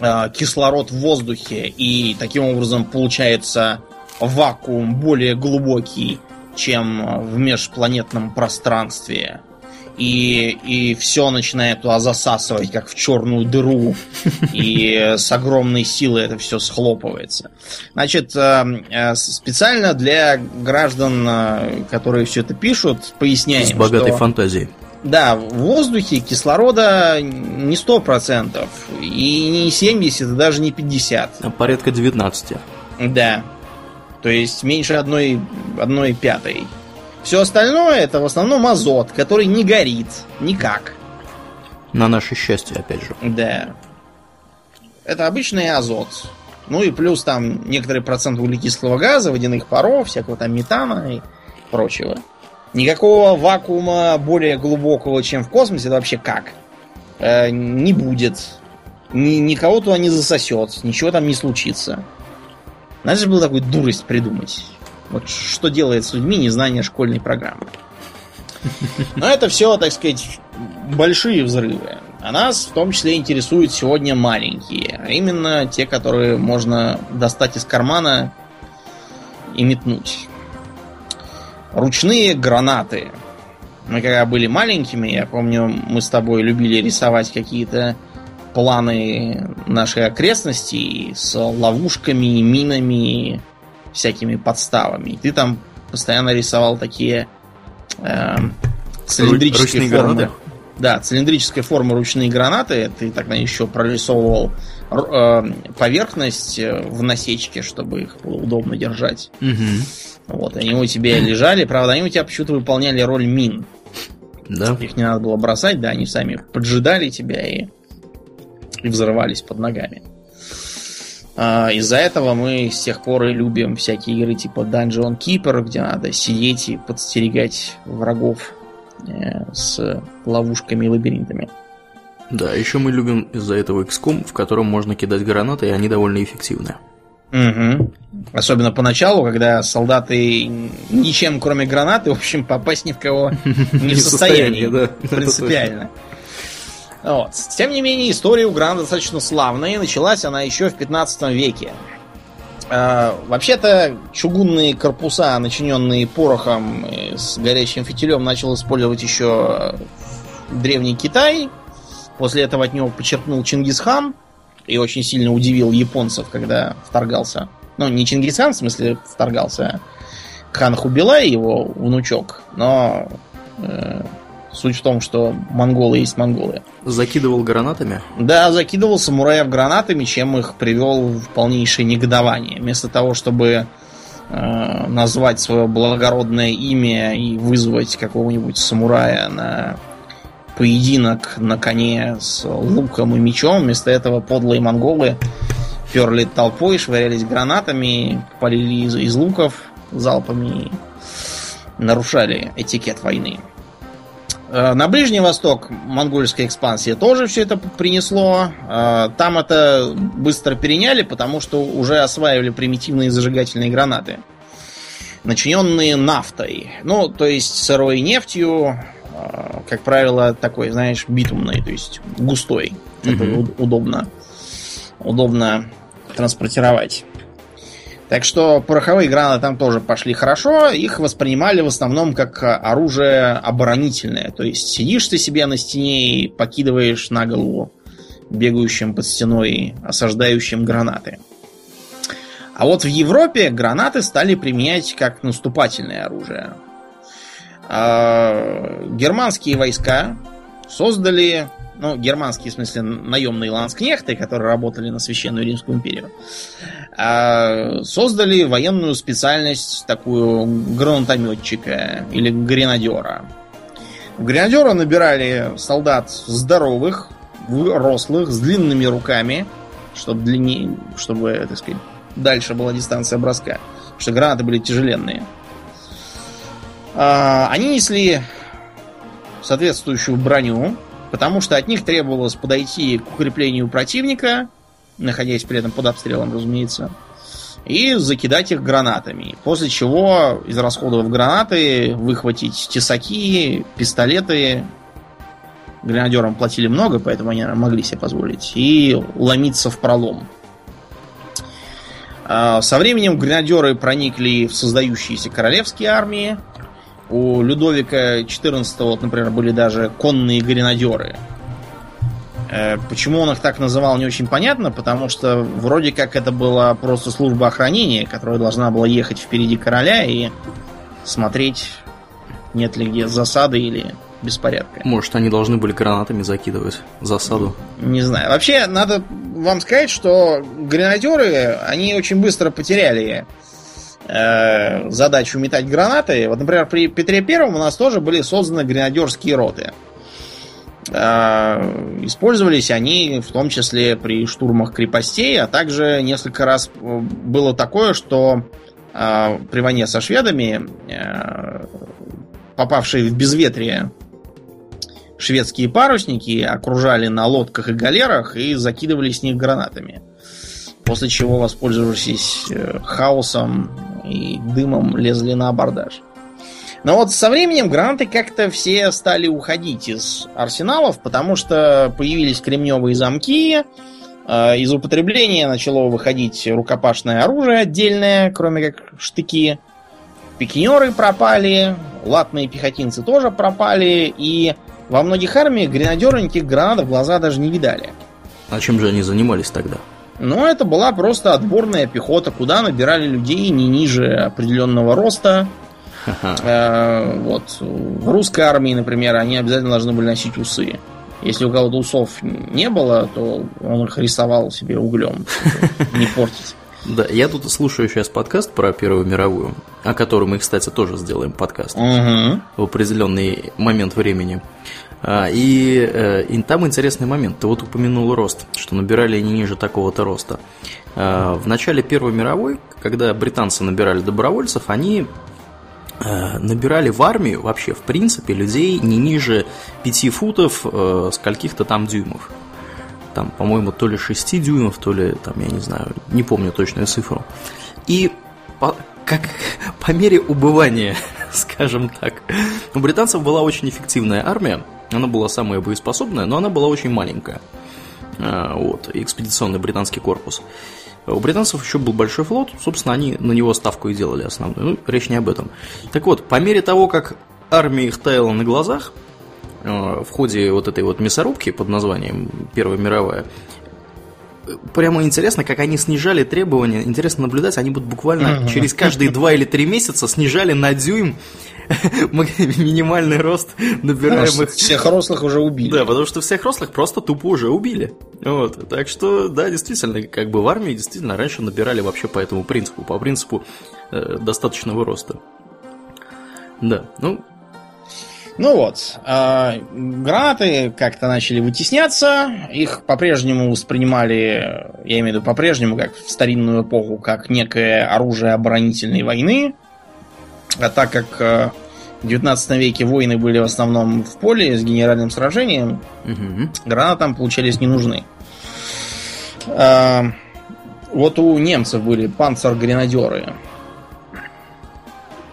э, кислород в воздухе, и таким образом получается вакуум более глубокий, чем в межпланетном пространстве и, и все начинает туда засасывать, как в черную дыру, и с огромной силой это все схлопывается. Значит, э, э, специально для граждан, э, которые все это пишут, поясняем, С богатой что, фантазией. Да, в воздухе кислорода не 100%, и не 70, и даже не 50. А порядка 19. Да. То есть меньше одной, одной пятой. Все остальное это в основном азот, который не горит никак. На наше счастье, опять же. Да. Это обычный азот. Ну и плюс там некоторый процент углекислого газа, водяных паров, всякого там метана и прочего. Никакого вакуума более глубокого, чем в космосе, это вообще как? Э, не будет. Ни, никого туда не засосет, ничего там не случится. Надо же было такую дурость придумать. Вот что делает с людьми незнание школьной программы. Но это все, так сказать, большие взрывы. А нас в том числе интересуют сегодня маленькие. А именно те, которые можно достать из кармана и метнуть. Ручные гранаты. Мы когда были маленькими, я помню, мы с тобой любили рисовать какие-то планы нашей окрестности с ловушками, минами, всякими подставами. И ты там постоянно рисовал такие э, цилиндрические формы. Гранаты? Да, цилиндрической формы ручные гранаты. Ты тогда еще прорисовывал э, поверхность э, в насечке, чтобы их было удобно держать. Угу. Вот, они у тебя лежали. Правда, они у тебя почему-то выполняли роль мин. Да. Их не надо было бросать, да, они сами поджидали тебя и, и взрывались под ногами. А, из-за этого мы с тех пор и любим всякие игры типа Dungeon Keeper, где надо сидеть и подстерегать врагов э, с ловушками и лабиринтами. Да, еще мы любим из-за этого XCOM, в котором можно кидать гранаты, и они довольно эффективны. Угу. Особенно поначалу, когда солдаты ничем, кроме гранаты, в общем, попасть ни в кого не в состоянии. да. Принципиально. Вот. Тем не менее, история у Грана достаточно славная, и началась она еще в 15 веке. А, вообще-то чугунные корпуса, начиненные порохом с горячим фитилем, начал использовать еще древний Китай. После этого от него почерпнул Чингисхан и очень сильно удивил японцев, когда вторгался. Ну, не Чингисхан, в смысле, вторгался, а хан Хубилай, его внучок, но э, Суть в том, что монголы есть монголы. Закидывал гранатами? Да, закидывал самураев гранатами, чем их привел в полнейшее негодование. Вместо того, чтобы э, назвать свое благородное имя и вызвать какого-нибудь самурая на поединок на коне с луком и мечом, вместо этого подлые монголы перли толпой, швырялись гранатами, полили из, из луков залпами и нарушали этикет войны. Э, на Ближний Восток монгольская экспансия тоже все это принесло. Э, там это быстро переняли, потому что уже осваивали примитивные зажигательные гранаты, начиненные нафтой. Ну, то есть сырой нефтью, э, как правило, такой, знаешь, битумной, то есть густой. Это mm удобно. Удобно транспортировать. Так что пороховые гранаты там тоже пошли хорошо. Их воспринимали в основном как оружие оборонительное. То есть сидишь ты себе на стене и покидываешь на голову бегающим под стеной, осаждающим гранаты. А вот в Европе гранаты стали применять как наступательное оружие. А, германские войска создали ну, германские, в смысле, наемные ланскнехты, которые работали на Священную Римскую империю, а, создали военную специальность такую гранатометчика или гренадера. Гренадера набирали солдат здоровых, рослых, с длинными руками, чтобы длиннее, чтобы, так сказать, дальше была дистанция броска. Потому что гранаты были тяжеленные. А, они несли соответствующую броню, потому что от них требовалось подойти к укреплению противника, находясь при этом под обстрелом, разумеется, и закидать их гранатами. После чего, израсходовав гранаты, выхватить тесаки, пистолеты. Гренадерам платили много, поэтому они могли себе позволить. И ломиться в пролом. А, со временем гренадеры проникли в создающиеся королевские армии, у Людовика XIV, вот, например, были даже конные гренадеры. Э, почему он их так называл, не очень понятно, потому что вроде как это была просто служба охранения, которая должна была ехать впереди короля и смотреть, нет ли где засады или беспорядка. Может, они должны были гранатами закидывать засаду? Не знаю. Вообще, надо вам сказать, что гренадеры, они очень быстро потеряли э, задачу метать гранаты. Вот, например, при Петре Первом у нас тоже были созданы гренадерские роты. Э, использовались они в том числе при штурмах крепостей, а также несколько раз э, было такое, что при войне со шведами попавшие в безветрие шведские парусники окружали на лодках и галерах и закидывали с них гранатами. После чего, воспользовавшись хаосом и дымом лезли на абордаж. Но вот со временем гранаты как-то все стали уходить из арсеналов, потому что появились кремневые замки, э, из употребления начало выходить рукопашное оружие отдельное, кроме как штыки. Пикинеры пропали, латные пехотинцы тоже пропали, и во многих армиях гренадеры никаких гранат в глаза даже не видали. А чем же они занимались тогда? Но это была просто отборная пехота, куда набирали людей не ниже определенного роста. Ага. Вот. В русской армии, например, они обязательно должны были носить усы. Если у кого-то усов не было, то он их рисовал себе углем, не портить. Да, я тут слушаю сейчас подкаст про Первую мировую, о котором мы, кстати, тоже сделаем подкаст угу. в определенный момент времени. А, и, э, и там интересный момент. Ты вот упомянул рост, что набирали они ниже такого-то роста. А, в начале Первой мировой, когда британцы набирали добровольцев, они э, набирали в армию вообще, в принципе, людей не ниже 5 футов э, с каких-то там дюймов там, по-моему, то ли 6 дюймов, то ли, там, я не знаю, не помню точную цифру. И по, как по мере убывания, скажем так, у британцев была очень эффективная армия, она была самая боеспособная, но она была очень маленькая. А, вот, экспедиционный британский корпус. У британцев еще был большой флот, собственно, они на него ставку и делали основную. Ну, речь не об этом. Так вот, по мере того, как армия их таяла на глазах, Э, в ходе вот этой вот мясорубки под названием Первая мировая, прямо интересно, как они снижали требования. Интересно наблюдать, они будут буквально через каждые два или три месяца снижали на дюйм минимальный рост набираемых. Всех рослых уже убили. Да, потому что всех рослых просто тупо уже убили. Вот. Так что, да, действительно, как бы в армии действительно раньше набирали вообще по этому принципу, по принципу э, достаточного роста. Да, ну, ну вот, э, гранаты как-то начали вытесняться, их по-прежнему воспринимали, я имею в виду по-прежнему, как в старинную эпоху, как некое оружие оборонительной войны. А так как э, в 19 веке войны были в основном в поле с генеральным сражением, угу. гранаты там получались не нужны. Э, вот у немцев были панцер-гренадеры.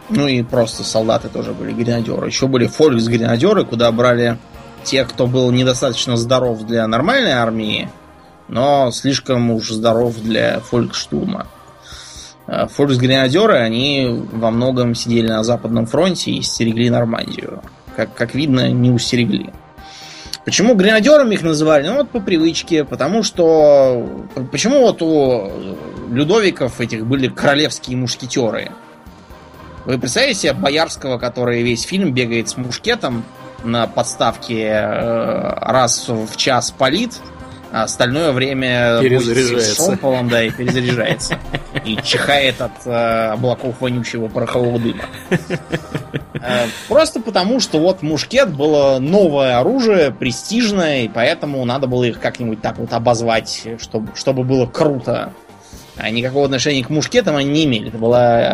Ну и просто солдаты тоже были гренадеры. Еще были фолькс-гренадеры, куда брали тех, кто был недостаточно здоров для нормальной армии, но слишком уж здоров для фолькштурма. А фолькс-гренадеры, они во многом сидели на Западном фронте и стерегли Нормандию. Как, как видно, не устерегли. Почему гренадерами их называли? Ну вот по привычке, потому что... Почему вот у Людовиков этих были королевские мушкетеры? Вы представляете себе Боярского, который весь фильм бегает с мушкетом на подставке э, раз в час палит, а остальное время перезаряжается. с шомполом, да, и перезаряжается. И чихает от э, облаков вонючего порохового дыма. Э, просто потому, что вот мушкет было новое оружие, престижное, и поэтому надо было их как-нибудь так вот обозвать, чтобы, чтобы было круто. А никакого отношения к мушкетам они не имели. Это была э,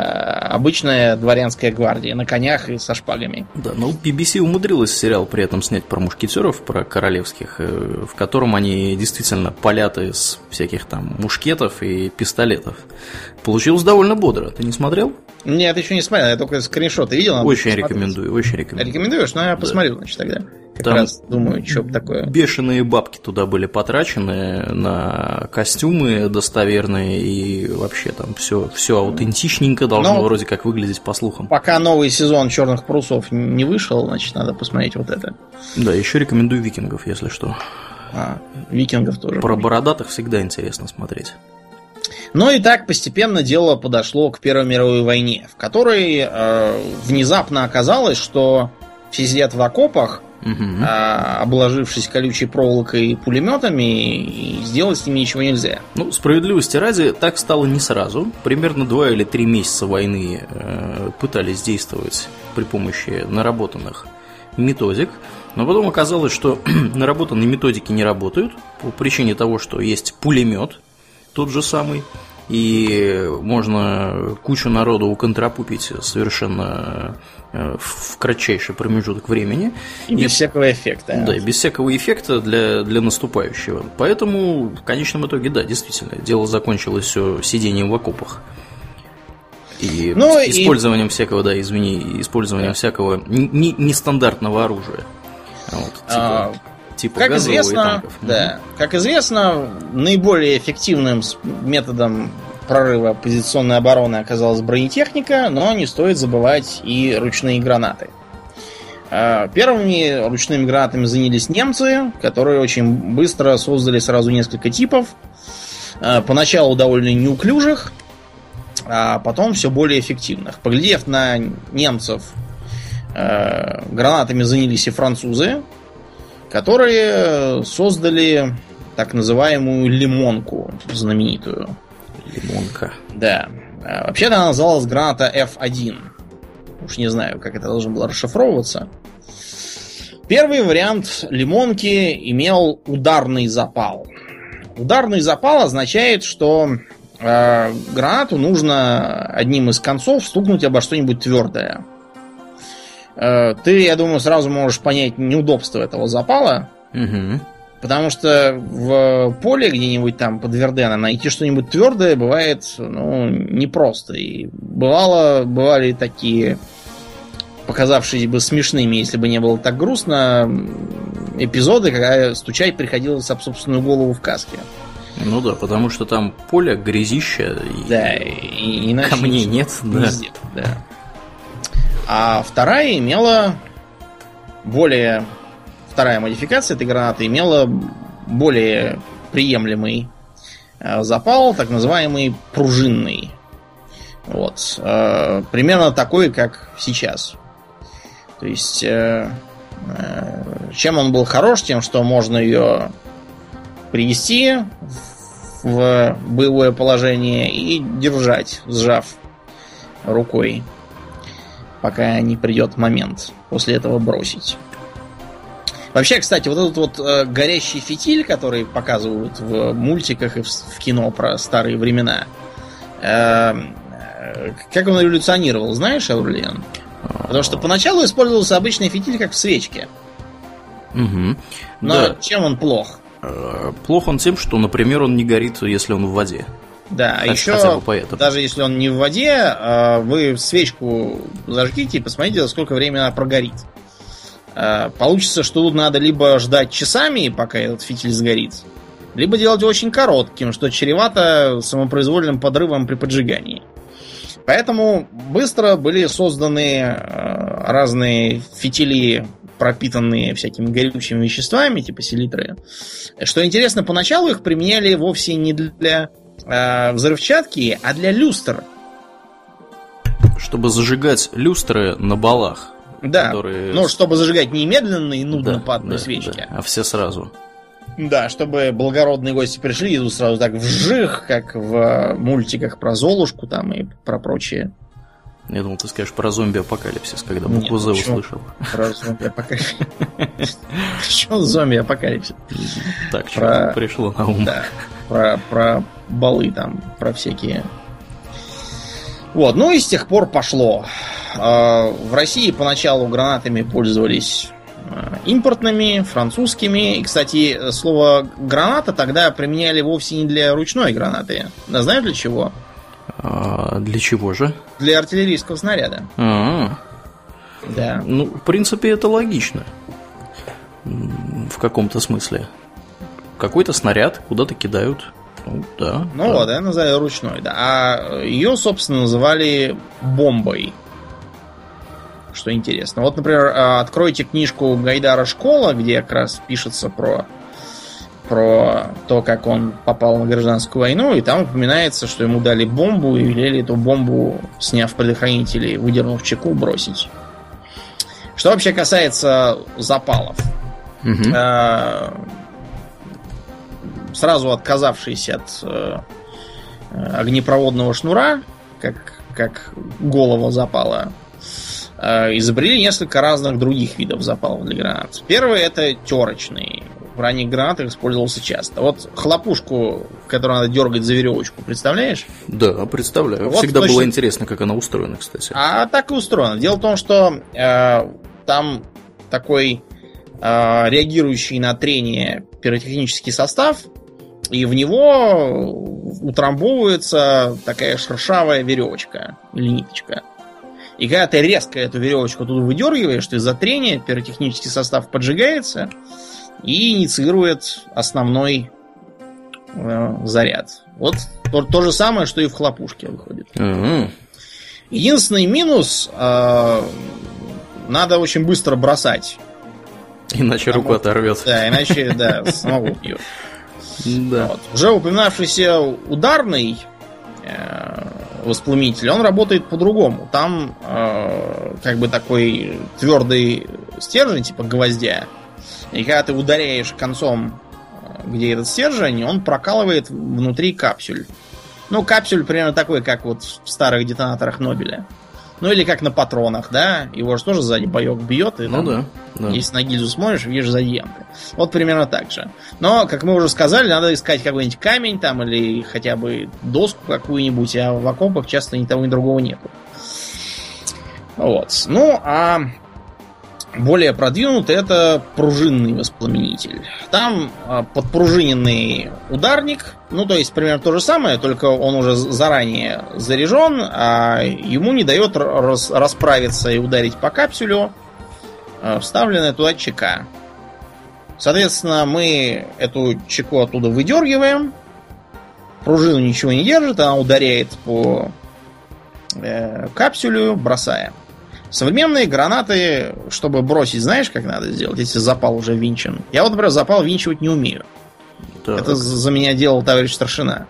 обычная дворянская гвардия на конях и со шпагами. Да, ну BBC умудрилась сериал при этом снять про мушкетеров, про королевских, э, в котором они действительно палят из всяких там мушкетов и пистолетов. Получилось довольно бодро. Ты не смотрел? Нет, еще не смотрел, я только скриншоты видел. Очень рекомендую, очень рекомендую. Рекомендуешь? Ну, я посмотрю, да. значит, тогда. Как Там раз думаю, что такое. Бешеные бабки туда были потрачены на костюмы достоверные и вообще там все, все аутентичненько должно Но вроде как выглядеть по слухам. Пока новый сезон черных парусов не вышел, значит, надо посмотреть вот это. Да, еще рекомендую викингов, если что. А, викингов тоже. Про бородатых всегда интересно смотреть. Ну и так постепенно дело подошло к Первой мировой войне, в которой э, внезапно оказалось, что все сидят в окопах, угу. а, обложившись колючей проволокой и пулеметами, и сделать с ними ничего нельзя. Ну, справедливости ради, так стало не сразу. Примерно два или три месяца войны э, пытались действовать при помощи наработанных методик. Но потом оказалось, что наработанные методики не работают по причине того, что есть пулемет, тот же самый, и можно кучу народу уконтрапупить совершенно э, в кратчайший промежуток времени. И, и без всякого эффекта. Да, и без всякого эффекта для, для наступающего. Поэтому, в конечном итоге, да, действительно, дело закончилось все сидением в окопах. И ну, использованием и... всякого, да, извини, использованием да. всякого нестандартного оружия. Вот, типа... а типа как известно, танков. Да, угу. как известно, наиболее эффективным методом прорыва позиционной обороны оказалась бронетехника, но не стоит забывать и ручные гранаты. А, первыми ручными гранатами занялись немцы, которые очень быстро создали сразу несколько типов. А, поначалу довольно неуклюжих, а потом все более эффективных. Поглядев на немцев, э, гранатами занялись и французы, которые создали так называемую лимонку знаменитую. Лимонка. Да. А, Вообще-то она называлась граната F1. Уж не знаю, как это должно было расшифровываться. Первый вариант лимонки имел ударный запал. Ударный запал означает, что э, гранату нужно одним из концов стукнуть обо что-нибудь твердое. Э, ты, я думаю, сразу можешь понять неудобство этого запала, Угу. потому что в поле где-нибудь там под Вердена найти что-нибудь твердое бывает ну, непросто. И бывало, бывали такие показавшиеся бы смешными, если бы не было так грустно, эпизоды, когда стучать приходилось об собственную голову в каске. Ну да, потому что там поле, грязище, и Да, и, иначе камней нет. не Да. да. А вторая имела более... Вторая модификация этой гранаты имела более приемлемый э, запал, так называемый пружинный. Вот. Э, Примерно такой, как сейчас. То есть, э, чем он был хорош, тем, что можно ее привести в боевое положение и держать, сжав рукой, пока не придет момент после этого бросить. Вообще, кстати, вот этот вот э, горящий фитиль, который показывают в мультиках и в, в кино про старые времена, э, э, как он эволюционировал, знаешь, Аурлиен? Потому что поначалу использовался обычный фитиль, как в свечке. Мгм. Но Да. чем он плох? Э, Плох он тем, что, например, он не горит, если он в воде. Да, а еще, даже если он не в воде, э, вы свечку зажгите и посмотрите, за сколько времени она прогорит. Э, Получится, что тут надо либо ждать часами, пока этот фитиль сгорит, либо делать очень коротким, что чревато самопроизвольным подрывом при поджигании. Поэтому быстро были созданы э, разные фитили, пропитанные всякими горючими веществами, типа селитры. Что интересно, поначалу их применяли вовсе не для э, взрывчатки, а для люстр. Чтобы зажигать люстры на балах. Да. Которые- Ну, чтобы зажигать не медленно и нудно Да, по одной да, свечке. да, а все сразу. Да, чтобы благородные гости пришли и тут сразу так вжих, как в э, мультиках про Золушку там и про прочее. Я думал, ты скажешь про зомби-апокалипсис, когда букву «З» почему? услышал. Про зомби-апокалипсис. Причем зомби-апокалипсис? Так, что пришло на ум. Да, про балы там, про всякие. Вот, ну и с тех пор пошло. Э, В России поначалу гранатами пользовались э, импортными, французскими. И, кстати, слово граната тогда применяли вовсе не для ручной гранаты. А знаешь для чего? А, для чего же? Для артиллерийского снаряда. А, Да. ну, в принципе, это логично. В каком-то смысле. Какой-то снаряд куда-то кидают. Ну, да. Ну да. вот, я называю ручной, да. А ее, собственно, называли бомбой. Что интересно. Вот, например, а, откройте книжку Гайдара Школа, где как раз пишется про, про то, как он попал на гражданскую войну, и там упоминается, что ему дали бомбу и велели эту бомбу, сняв предохранители, выдернув чеку, бросить. Что вообще касается запалов. Мгм. Сразу отказавшись от э, э, огнепроводного шнура, как, как голова запала, э, изобрели несколько разных других видов запалов для гранат. Первый это терочный. В ранних гранатах использовался часто. Вот хлопушку, которую надо дергать за веревочку, представляешь? Да, представляю. Вот Всегда точно- было интересно, как она устроена, кстати. А так и устроено. Дело в том, что э, там такой реагирующий на трение пиротехнический состав, и в него утрамбовывается такая шершавая веревочка или ниточка. И когда ты резко эту веревочку тут выдергиваешь, то из-за трения пиротехнический состав поджигается и инициирует основной э, заряд. Вот то, то же самое, что и в хлопушке выходит. Мгм. Единственный минус э, надо очень быстро бросать. Иначе Потому- руку оторвет. Да, иначе, да, самого убьет. Да. Вот. Уже упоминавшийся ударный э, воспламенитель, он работает по-другому. Там э, как бы такой твердый стержень, типа гвоздя. И когда ты ударяешь концом, э, где этот стержень, он прокалывает внутри капсюль. Ну, капсюль примерно такой, как вот в старых детонаторах Нобеля. Ну или как на патронах, да? Его же тоже сзади боек бьет. И, ну там, да, да. Если на гильзу смотришь, видишь зазъемы. Вот примерно так же. Но, как мы уже сказали, надо искать какой-нибудь камень там или хотя бы доску какую-нибудь, а в окопах часто ни того, ни другого нету. Вот. Ну, а более продвинутый это пружинный воспламенитель. Там а, подпружиненный ударник, ну то есть примерно то же самое, только он уже заранее заряжен, а ему не дает рас расправиться и ударить по капсюлю а, вставленная туда чека. Соответственно, мы эту чеку оттуда выдергиваем. Пружину ничего не держит, она ударяет по э, капсюлю, бросаем. Современные гранаты, чтобы бросить, знаешь, как надо сделать, если запал уже винчен? Я вот, например, запал винчивать не умею. Так. Это за меня делал товарищ старшина.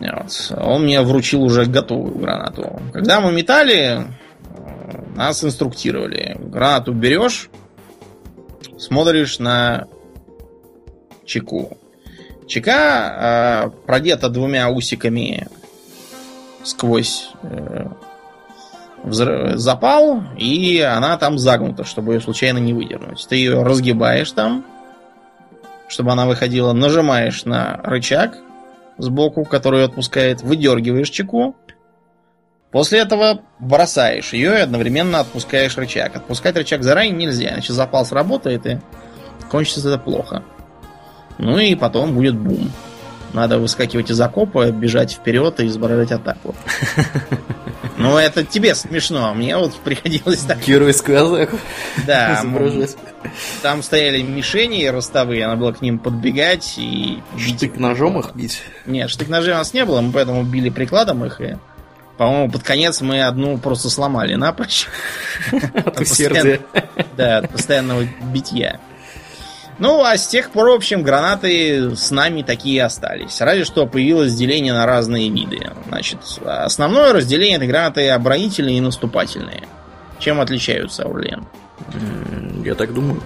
Вот. Он мне вручил уже готовую гранату. Когда мы метали, нас инструктировали. Гранату берешь, смотришь на чеку. Чека э, продета двумя усиками сквозь э, взрыв, запал, и она там загнута, чтобы ее случайно не выдернуть. Ты ее разгибаешь там, чтобы она выходила, нажимаешь на рычаг сбоку, который ее отпускает, выдергиваешь чеку, После этого бросаешь ее и одновременно отпускаешь рычаг. Отпускать рычаг заранее нельзя, иначе запал сработает и кончится это плохо. Ну и потом будет бум. Надо выскакивать из окопа, бежать вперед и изображать атаку. Ну, это тебе смешно, а мне вот приходилось так... Геройскую атаку да. Там стояли мишени ростовые, надо было к ним подбегать и... Штык-ножом их бить? Нет, штык-ножей у нас не было, мы поэтому били прикладом их и... По-моему, под конец мы одну просто сломали напрочь. От усердия. Да, от постоянного битья. Ну, а с тех пор, в общем, гранаты с нами такие остались. Разве что появилось деление на разные виды. Значит, основное разделение это гранаты оборонительные и наступательные. Чем отличаются, Аурлиен? Я так думаю.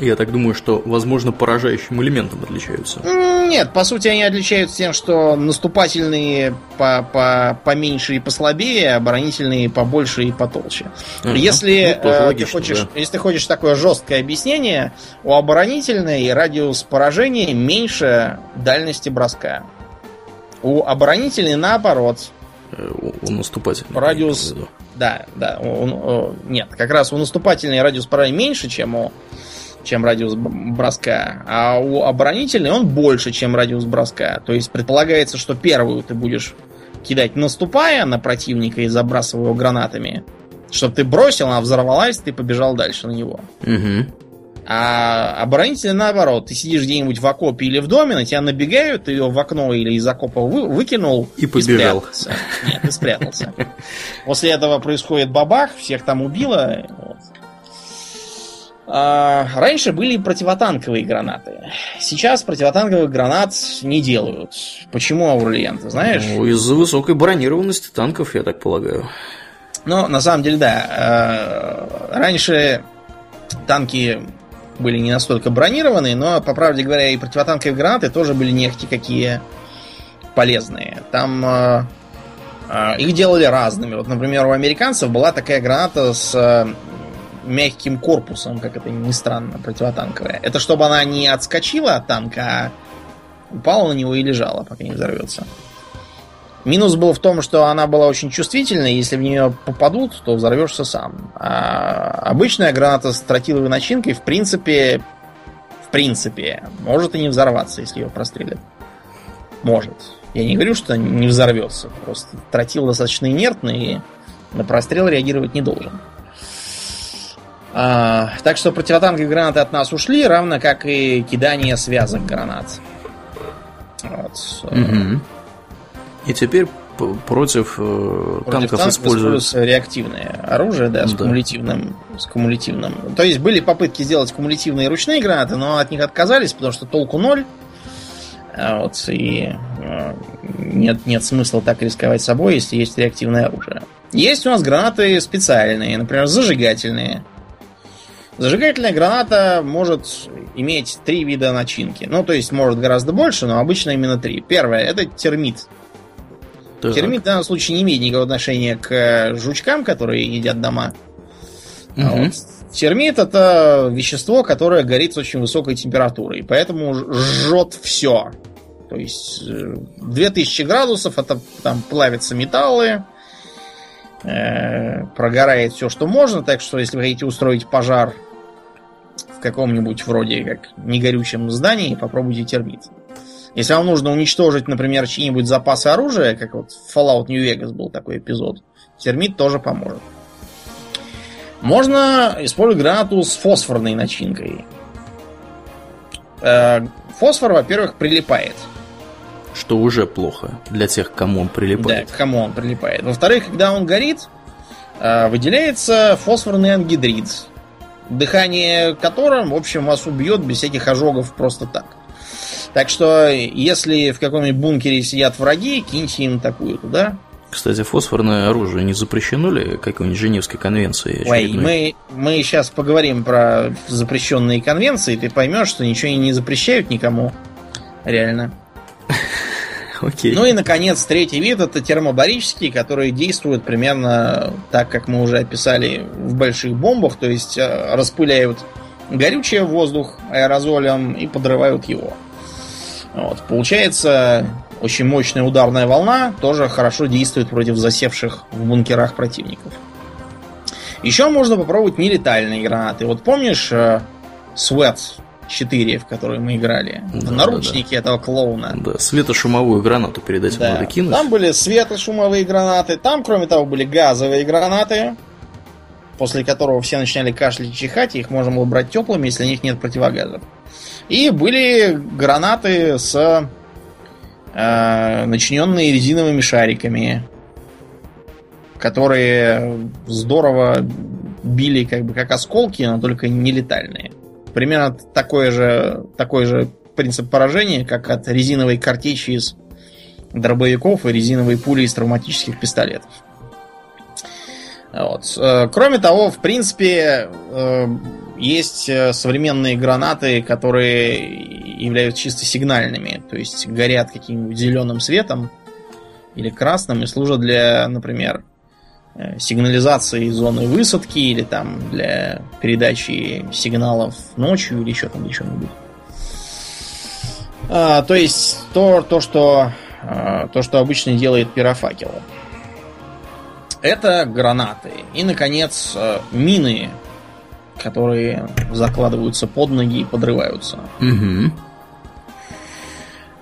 Я так думаю, что, возможно, поражающим элементом отличаются. Нет, по сути, они отличаются тем, что наступательные по -по поменьше и послабее, оборонительные побольше и потолще. Uh-huh. Если, ну, э, логично, ты хочешь, да. если ты хочешь такое жесткое объяснение, у оборонительной радиус поражения меньше дальности броска. У оборонительной наоборот. Э, у, у наступательной. Радиус. Да, да. У, у, нет, как раз у наступательной радиус поражения меньше, чем у чем радиус броска, а у оборонительной он больше, чем радиус броска. То есть предполагается, что первую ты будешь кидать наступая на противника и забрасывая его гранатами, чтобы ты бросил, она взорвалась, ты побежал дальше на него. Угу. А оборонительный наоборот, ты сидишь где-нибудь в окопе или в доме, на тебя набегают, ты ее в окно или из окопа вы, выкинул и побежал. И спрятался. Нет, ты спрятался. После этого происходит бабах, всех там убило. Вот. А, раньше были противотанковые гранаты. Сейчас противотанковых гранат не делают. Почему, Аурлиен, ты знаешь? Ну, из-за высокой бронированности танков, я так полагаю. Ну, на самом деле, да. А, раньше танки были не настолько бронированные, но, по правде говоря, и противотанковые гранаты тоже были нехти какие полезные. Там а, их делали разными. Вот, например, у американцев была такая граната с мягким корпусом, как это ни странно, противотанковая. Это чтобы она не отскочила от танка, а упала на него и лежала, пока не взорвется. Минус был в том, что она была очень чувствительной, если в нее попадут, то взорвешься сам. А обычная граната с тротиловой начинкой, в принципе, в принципе, может и не взорваться, если ее прострелят. Может. Я не говорю, что не взорвется. Просто тротил достаточно инертный и на прострел реагировать не должен. А, так что противотанковые гранаты от нас ушли, равно как и кидание связок гранат. Вот. Угу. И теперь против, э, против танков, танков используются реактивное оружие, да, с да. кумулятивным, с кумулятивным. То есть были попытки сделать кумулятивные ручные гранаты, но от них отказались, потому что толку ноль. А вот, и э, нет, нет смысла так рисковать собой, если есть реактивное оружие. Есть у нас гранаты специальные, например, зажигательные. Зажигательная граната может иметь три вида начинки. Ну, то есть может гораздо больше, но обычно именно три. Первое это термит. Так. Термит в данном случае не имеет никакого отношения к э, жучкам, которые едят дома. Угу. А вот. Термит это вещество, которое горит с очень высокой температурой, поэтому жжет все. То есть 2000 э, градусов это там плавятся металлы, э, прогорает все, что можно, так что если вы хотите устроить пожар каком-нибудь вроде как негорючем здании, попробуйте термит. Если вам нужно уничтожить, например, чьи-нибудь запасы оружия, как вот в Fallout New Vegas был такой эпизод, термит тоже поможет. Можно использовать гранату с фосфорной начинкой. Э, фосфор, во-первых, прилипает. Что уже плохо для тех, кому он прилипает. Да, кому он прилипает. Во-вторых, когда он горит, э, выделяется фосфорный ангидрид, дыхание которым, в общем, вас убьет без всяких ожогов просто так. Так что, если в каком-нибудь бункере сидят враги, киньте им такую туда. Кстати, фосфорное оружие не запрещено ли какой-нибудь Женевской конвенции? Ой, мы, мы сейчас поговорим про запрещенные конвенции, ты поймешь, что ничего не запрещают никому. Реально. Окей. Ну и, наконец, третий вид это термобарический, который действует примерно так, как мы уже описали в больших бомбах, то есть э, распыляют горючее в воздух аэрозолем и подрывают его. Вот. Получается, очень мощная ударная волна тоже хорошо действует против засевших в бункерах противников. Еще можно попробовать нелетальные гранаты. Вот помнишь э, Sweat 4, в который мы играли? Да, Наручники да, да. этого клоуна. Да, светошумовую гранату перед этим да. надо кинуть. Там были светошумовые гранаты, там, кроме того, были газовые гранаты, после которого все начинали кашлять и чихать, и их можно было брать теплыми, если у них нет противогазов. И были гранаты с э, начиненные резиновыми шариками, которые здорово били как бы как осколки, но только не летальные. Примерно такой же, такой же принцип поражения, как от резиновой картечи из дробовиков и резиновой пули из травматических пистолетов. Вот. Э, кроме того, в принципе, э, есть э, современные гранаты, которые являются чисто сигнальными, то есть горят каким-нибудь зеленым светом или красным и служат для, например, сигнализации зоны высадки или там для передачи сигналов ночью или еще там еще нибудь А, то есть то, то, что, то, что обычно делает пирофакел. Это гранаты. И, наконец, э, мины, которые закладываются под ноги и подрываются. Угу.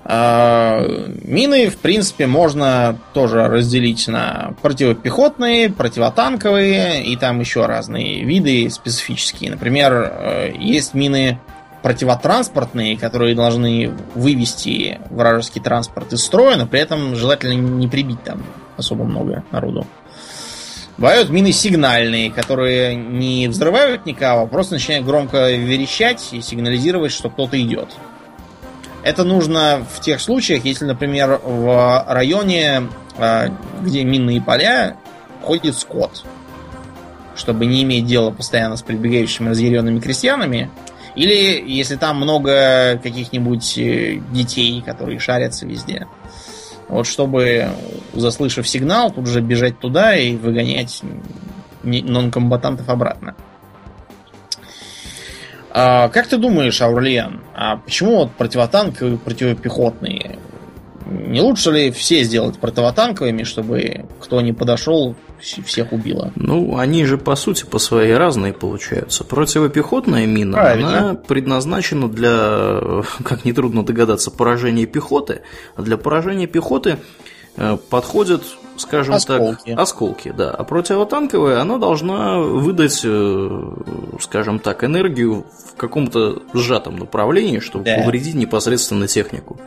Мины, в принципе, можно тоже разделить на противопехотные, противотанковые и там еще разные виды специфические. Например, э, есть мины противотранспортные, которые должны вывести вражеский транспорт из строя, но при этом желательно не прибить там особо много народу. Бывают мины сигнальные, которые не взрывают никого, а просто начинают громко верещать и сигнализировать, что кто-то идет. Это нужно в тех случаях, если, например, в районе, а, где минные поля, ходит скот. Чтобы не иметь дела постоянно с прибегающими разъяренными крестьянами. Или если там много каких-нибудь э, детей, которые шарятся везде. Вот чтобы, заслышав сигнал, тут же бежать туда и выгонять нонкомбатантов обратно. А, как ты думаешь, Аурлиан, а почему вот противотанковые противопехотные не лучше ли все сделать противотанковыми, чтобы кто не подошел, всех убило? Ну, они же по сути по своей разные получаются. Противопехотная мина, Правильно. она предназначена для, как нетрудно догадаться, поражения пехоты. А для поражения пехоты э, подходят, скажем осколки. так, осколки, да. А противотанковая, она должна выдать, э, скажем так, энергию в каком-то сжатом направлении, чтобы да. повредить непосредственно технику.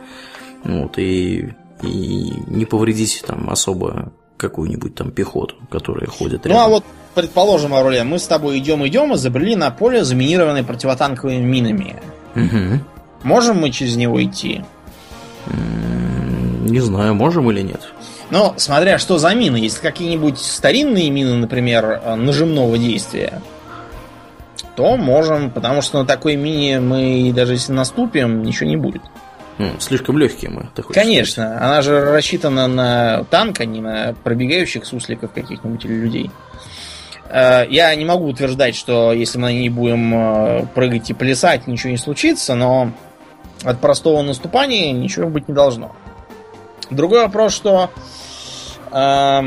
Вот, и, и не повредить там особо какую-нибудь там пехоту, которая ходит рядом. Ну а вот, предположим, Аурелия, мы с тобой идем-идем и забрели на поле, заминированное противотанковыми минами. Угу. Можем мы через него идти? Не знаю, можем или нет. Но смотря что за мины. Если какие-нибудь старинные мины, например, э, нажимного действия, то можем, потому что на такой мине мы даже если наступим, ничего не будет. Слишком легкие мы. Конечно, сказать. она же рассчитана на танк, а не на пробегающих сусликов каких-нибудь или людей. Э, я не могу утверждать, что если мы не будем э, прыгать и плясать, ничего не случится, но от простого наступания ничего быть не должно. Другой вопрос, что э,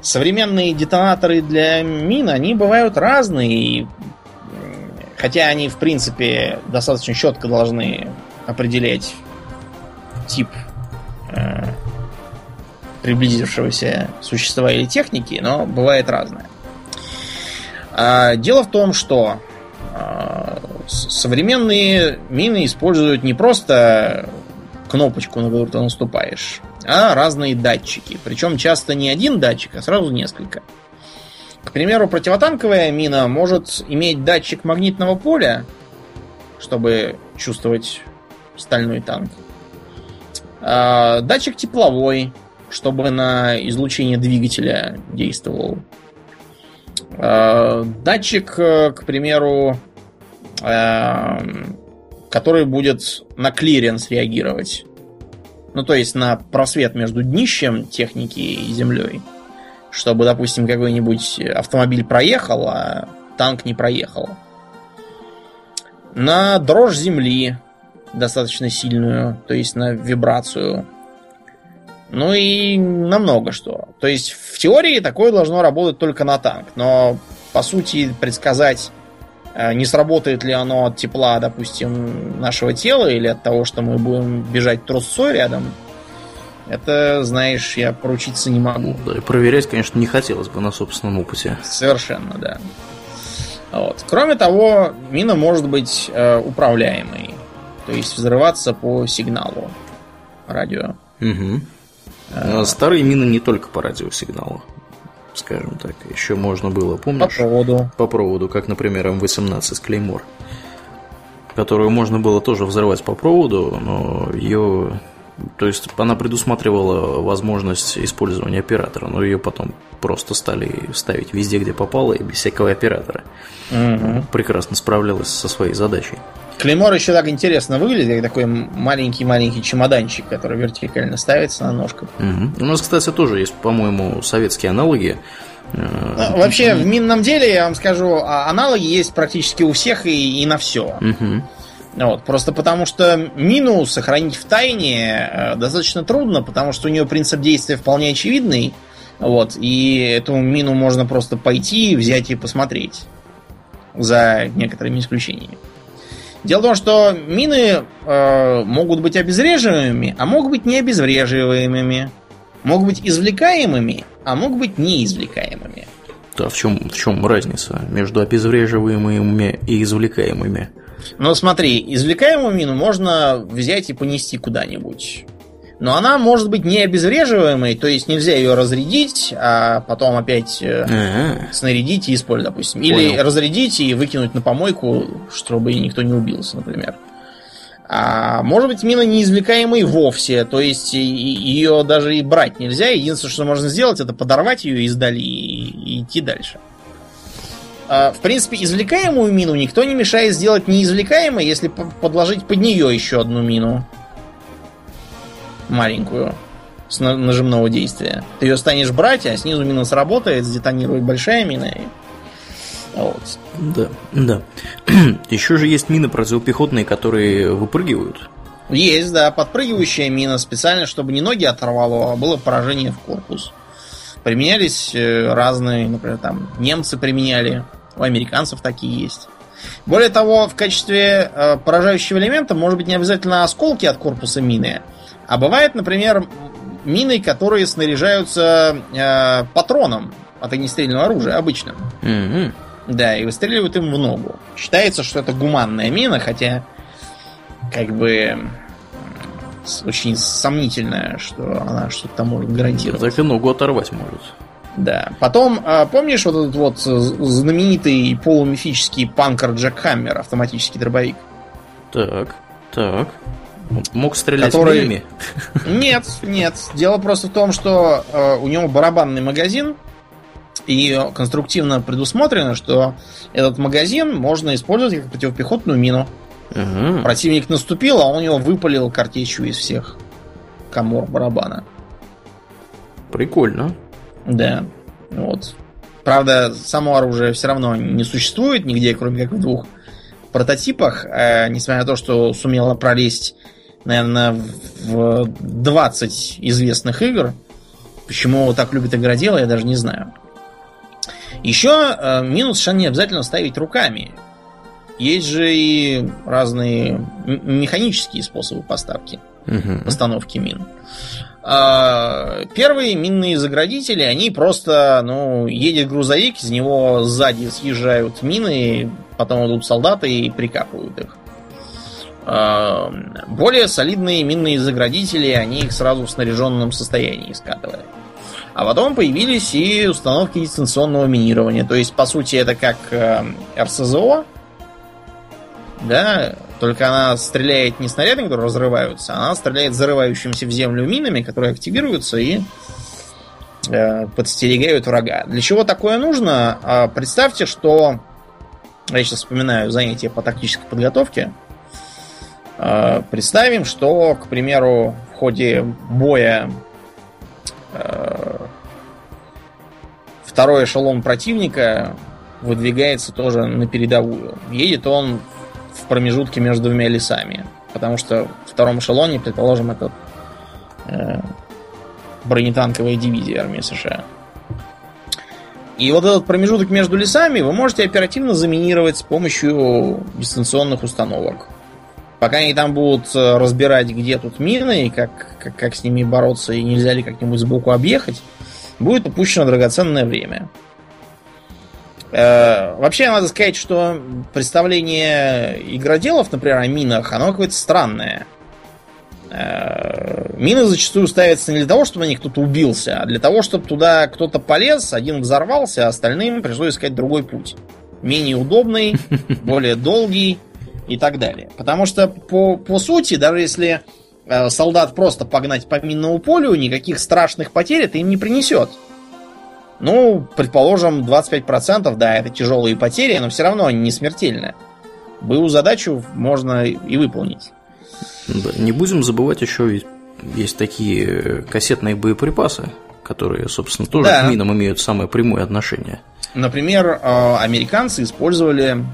современные детонаторы для мин, они бывают разные. Хотя они, в принципе, достаточно четко должны определять тип э, приблизившегося существа или техники, но бывает разное. А, дело в том, что а, современные мины используют не просто кнопочку, на которую ты наступаешь, а разные датчики. Причем часто не один датчик, а сразу несколько. К примеру, противотанковая мина может иметь датчик магнитного поля, чтобы чувствовать стальной танк. А, датчик тепловой, чтобы на излучение двигателя действовал. А, датчик, э, к примеру, э, который будет на клиренс реагировать. Ну, то есть на просвет между днищем техники и землей. Чтобы, допустим, какой-нибудь автомобиль проехал, а танк не проехал. На дрожь земли достаточно сильную, то есть на вибрацию. Ну и на много что. То есть в теории такое должно работать только на танк, но по сути предсказать не сработает ли оно от тепла, допустим, нашего тела или от того, что мы будем бежать трусцой рядом, это, знаешь, я поручиться не могу. Да, и проверять, конечно, не хотелось бы на собственном опыте. Совершенно, да. Вот. Кроме того, мина может быть э, управляемой. То есть взрываться по сигналу радио. Угу. А... Старые мины не только по радиосигналу скажем так. Еще можно было, помнишь? По проводу. По проводу, как, например, М18 Клеймор. Которую можно было тоже взрывать по проводу, но ее... То есть она предусматривала возможность использования оператора, но ее потом просто стали ставить везде, где попало, и без всякого оператора. Угу. Прекрасно справлялась со своей задачей. Клеймор еще так интересно выглядит, как такой маленький-маленький чемоданчик, который вертикально ставится на ножках. Угу. У нас, кстати, тоже есть, по-моему, советские аналоги. Э, ну, вообще, в минном деле, я вам скажу, а, аналоги есть практически у всех и, и на все. Угу. Вот, просто потому что мину сохранить в тайне э, достаточно трудно, потому что у нее принцип действия вполне очевидный. Вот, и эту мину можно просто пойти, взять и посмотреть. За некоторыми исключениями. Дело в том, что мины э, могут быть обезвреживаемыми, а могут быть не обезвреживаемыми. Могут быть извлекаемыми, а могут быть неизвлекаемыми. Да, в чем, в чем разница между обезвреживаемыми и извлекаемыми? Ну, смотри, извлекаемую мину можно взять и понести куда-нибудь. Но она может быть не обезвреживаемой, то есть нельзя ее разрядить, а потом опять А-а-а. снарядить и использовать, допустим. Понял. Или разрядить и выкинуть на помойку, чтобы никто не убился, например. А может быть мина неизвлекаемой вовсе, то есть ее даже и брать нельзя. Единственное, что можно сделать, это подорвать ее издали и идти дальше. А, в принципе, извлекаемую мину никто не мешает сделать неизвлекаемой, если подложить под нее еще одну мину маленькую с нажимного действия. Ты ее станешь брать, а снизу мина сработает, сдетонирует большая мина. И... Вот. Да, да. Еще же есть мины противопехотные, которые выпрыгивают. Есть, да, подпрыгивающая мина специально, чтобы не ноги оторвало, а было поражение в корпус. Применялись э, разные, например, там немцы применяли, у американцев такие есть. Более того, в качестве э, поражающего элемента может быть не обязательно осколки от корпуса мины, а бывает, например, мины, которые снаряжаются э, патроном от огнестрельного оружия, обычным. Mm-hmm. Да, и выстреливают им в ногу. Считается, что это гуманная мина, хотя как бы очень сомнительно, что она что-то может гарантировать. Так и ногу оторвать может. Да. Потом, а, помнишь вот этот вот знаменитый полумифический панкер Джек Хаммер, автоматический дробовик? Так, так. Мог стрелять который... минами? Нет, нет. Дело просто в том, что э, у него барабанный магазин, и конструктивно предусмотрено, что этот магазин можно использовать как противопехотную мину. Угу. Противник наступил, а он его выпалил картечью из всех комор барабана. Прикольно. Да. Вот. Правда, само оружие все равно не существует нигде, кроме как в двух прототипах, э, несмотря на то, что сумело пролезть, наверное, в 20 известных игр. Почему его так любит игродел, я даже не знаю. Еще э, минус совершенно не обязательно ставить руками. Есть же и разные механические способы поставки, угу. постановки мин. А, первые минные заградители, они просто, ну, едет грузовик, из него сзади съезжают мины, потом идут солдаты и прикапывают их. А, более солидные минные заградители, они их сразу в снаряженном состоянии скатывают. А потом появились и установки дистанционного минирования. То есть, по сути, это как э, РСЗО, да, только она стреляет не снарядами, которые разрываются, а она стреляет зарывающимися в землю минами, которые активируются и э, подстерегают врага. Для чего такое нужно? Э, представьте, что я сейчас вспоминаю занятия по тактической подготовке. Э, представим, что, к примеру, в ходе боя э, второй эшелон противника выдвигается тоже на передовую. Едет он в промежутке между двумя лесами. Потому что в втором эшелоне, предположим, это э, бронетанковая дивизия армии США. И вот этот промежуток между лесами вы можете оперативно заминировать с помощью дистанционных установок. Пока они там будут э, разбирать, где тут мины, и как, как, как с ними бороться, и нельзя ли как-нибудь сбоку объехать, будет упущено драгоценное время. Э, вообще, надо сказать, что представление игроделов, например, о минах, оно какое-то странное. Э, мины зачастую ставятся не для того, чтобы на них кто-то убился, а для того, чтобы туда кто-то полез, один взорвался, а остальным пришлось искать другой путь. Менее удобный, более долгий и так далее. Потому что, по, по сути, даже если э, солдат просто погнать по минному полю, никаких страшных потерь это им не принесет. Ну, предположим, 25%, да, это тяжелые потери, но все равно они не смертельные. Былую задачу можно и выполнить. Да, не будем забывать еще, есть такие кассетные боеприпасы, которые, собственно, тоже да. к минам имеют самое прямое отношение. Например, э, американцы использовали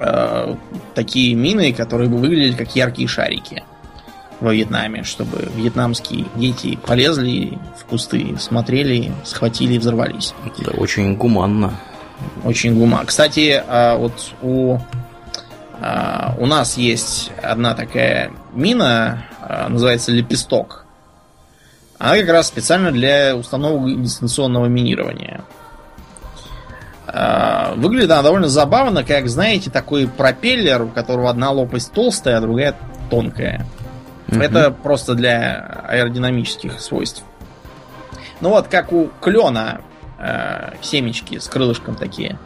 э, такие мины, которые бы выглядели как яркие шарики во Вьетнаме, чтобы вьетнамские дети полезли в кусты, смотрели, схватили и взорвались. Да, очень гуманно. Очень гуманно. Кстати, а, вот у, а, у нас есть одна такая мина, а, называется лепесток. Она как раз специально для установок дистанционного минирования. Выглядит она довольно забавно, как, знаете, такой пропеллер, у которого одна лопасть толстая, а другая тонкая. Угу. Это просто для аэродинамических свойств. Ну вот, как у клена э, семечки с крылышком такие.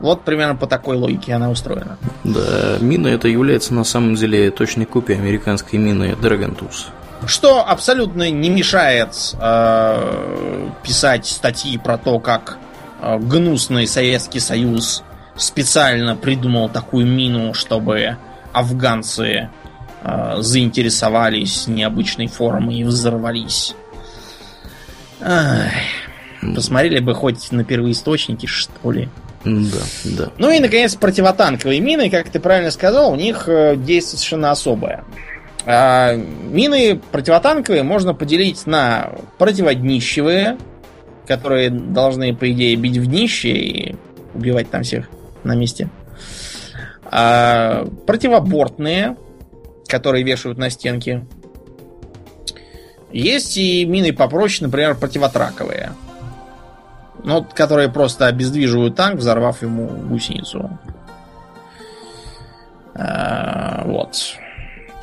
Вот примерно по такой логике она устроена. Да, мина это является на самом деле точной копией американской мины Dragon Tools. Что абсолютно не мешает э, писать статьи про то, как э, гнусный Советский Союз специально придумал такую мину, чтобы афганцы э, заинтересовались необычной формой и взорвались. Ай, посмотрели бы хоть на первоисточники, что ли. Да, да. Ну и, наконец, противотанковые мины, как ты правильно сказал, у них э, действие совершенно особое. А, мины противотанковые можно поделить на противоднищевые, которые должны, по идее, бить в днище и убивать там всех на месте. А, противобортные, которые вешают на стенки. Есть и мины попроще, например, противотраковые. Ну, которые просто обездвиживают танк, взорвав ему гусеницу. А, вот.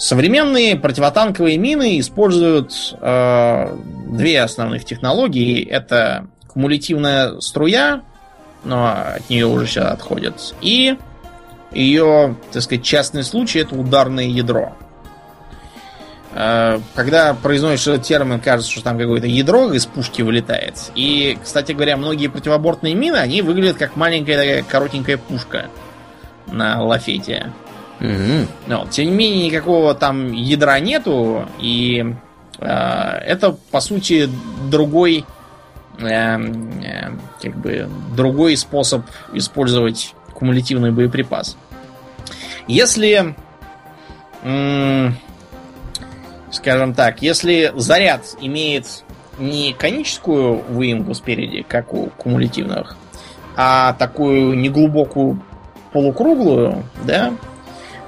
Современные противотанковые мины используют э, две основных технологии. Это кумулятивная струя, но от нее уже сейчас отходят, и ее, так сказать, частный случай это ударное ядро. Э, когда произносишь этот термин, кажется, что там какое-то ядро из пушки вылетает. И, кстати говоря, многие противобортные мины, они выглядят как маленькая такая коротенькая пушка на лафете. Мгм. Но, тем не менее, никакого там ядра нету, и э, это, по сути, другой, э, э, как бы, другой способ использовать кумулятивный боеприпас. Если, м, скажем так, если заряд имеет не коническую выемку спереди, как у кумулятивных, а такую неглубокую полукруглую, да,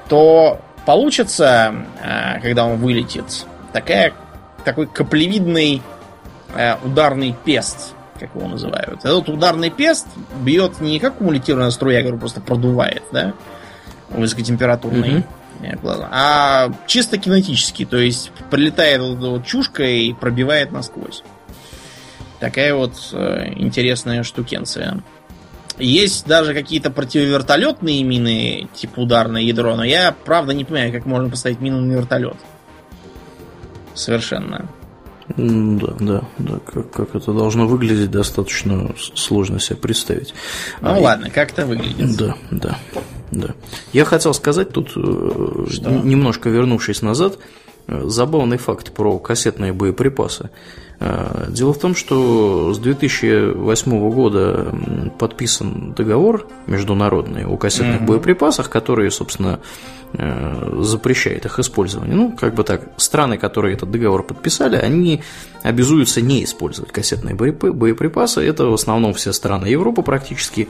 то получится, э, когда он вылетит, такая, такой каплевидный э, ударный пест, как его называют. Этот ударный пест бьет не как кумулятивная струя, которая просто продувает, да, высокотемпературный, э, а чисто кинетически, то есть прилетает вот эта вот чушка и пробивает насквозь. Такая вот э, интересная штукенция. Есть даже какие-то противовертолетные мины, типа ударное ядро, но я правда не понимаю, как можно поставить мину на вертолет. Совершенно. Да, да, да. Как, как это должно выглядеть, достаточно сложно себе представить. Ну А, ладно, как это выглядит. Да, да, да. Я хотел сказать тут, э, Что? немножко вернувшись назад, забавный факт про кассетные боеприпасы. Э, Дело в том, что с 2008 года подписан договор международный о кассетных Мгм. боеприпасах, который, собственно, э, запрещает их использование. Ну, как бы так, страны, которые этот договор подписали, они обязуются не использовать кассетные боеприпасы. Это в основном все страны Европы практически,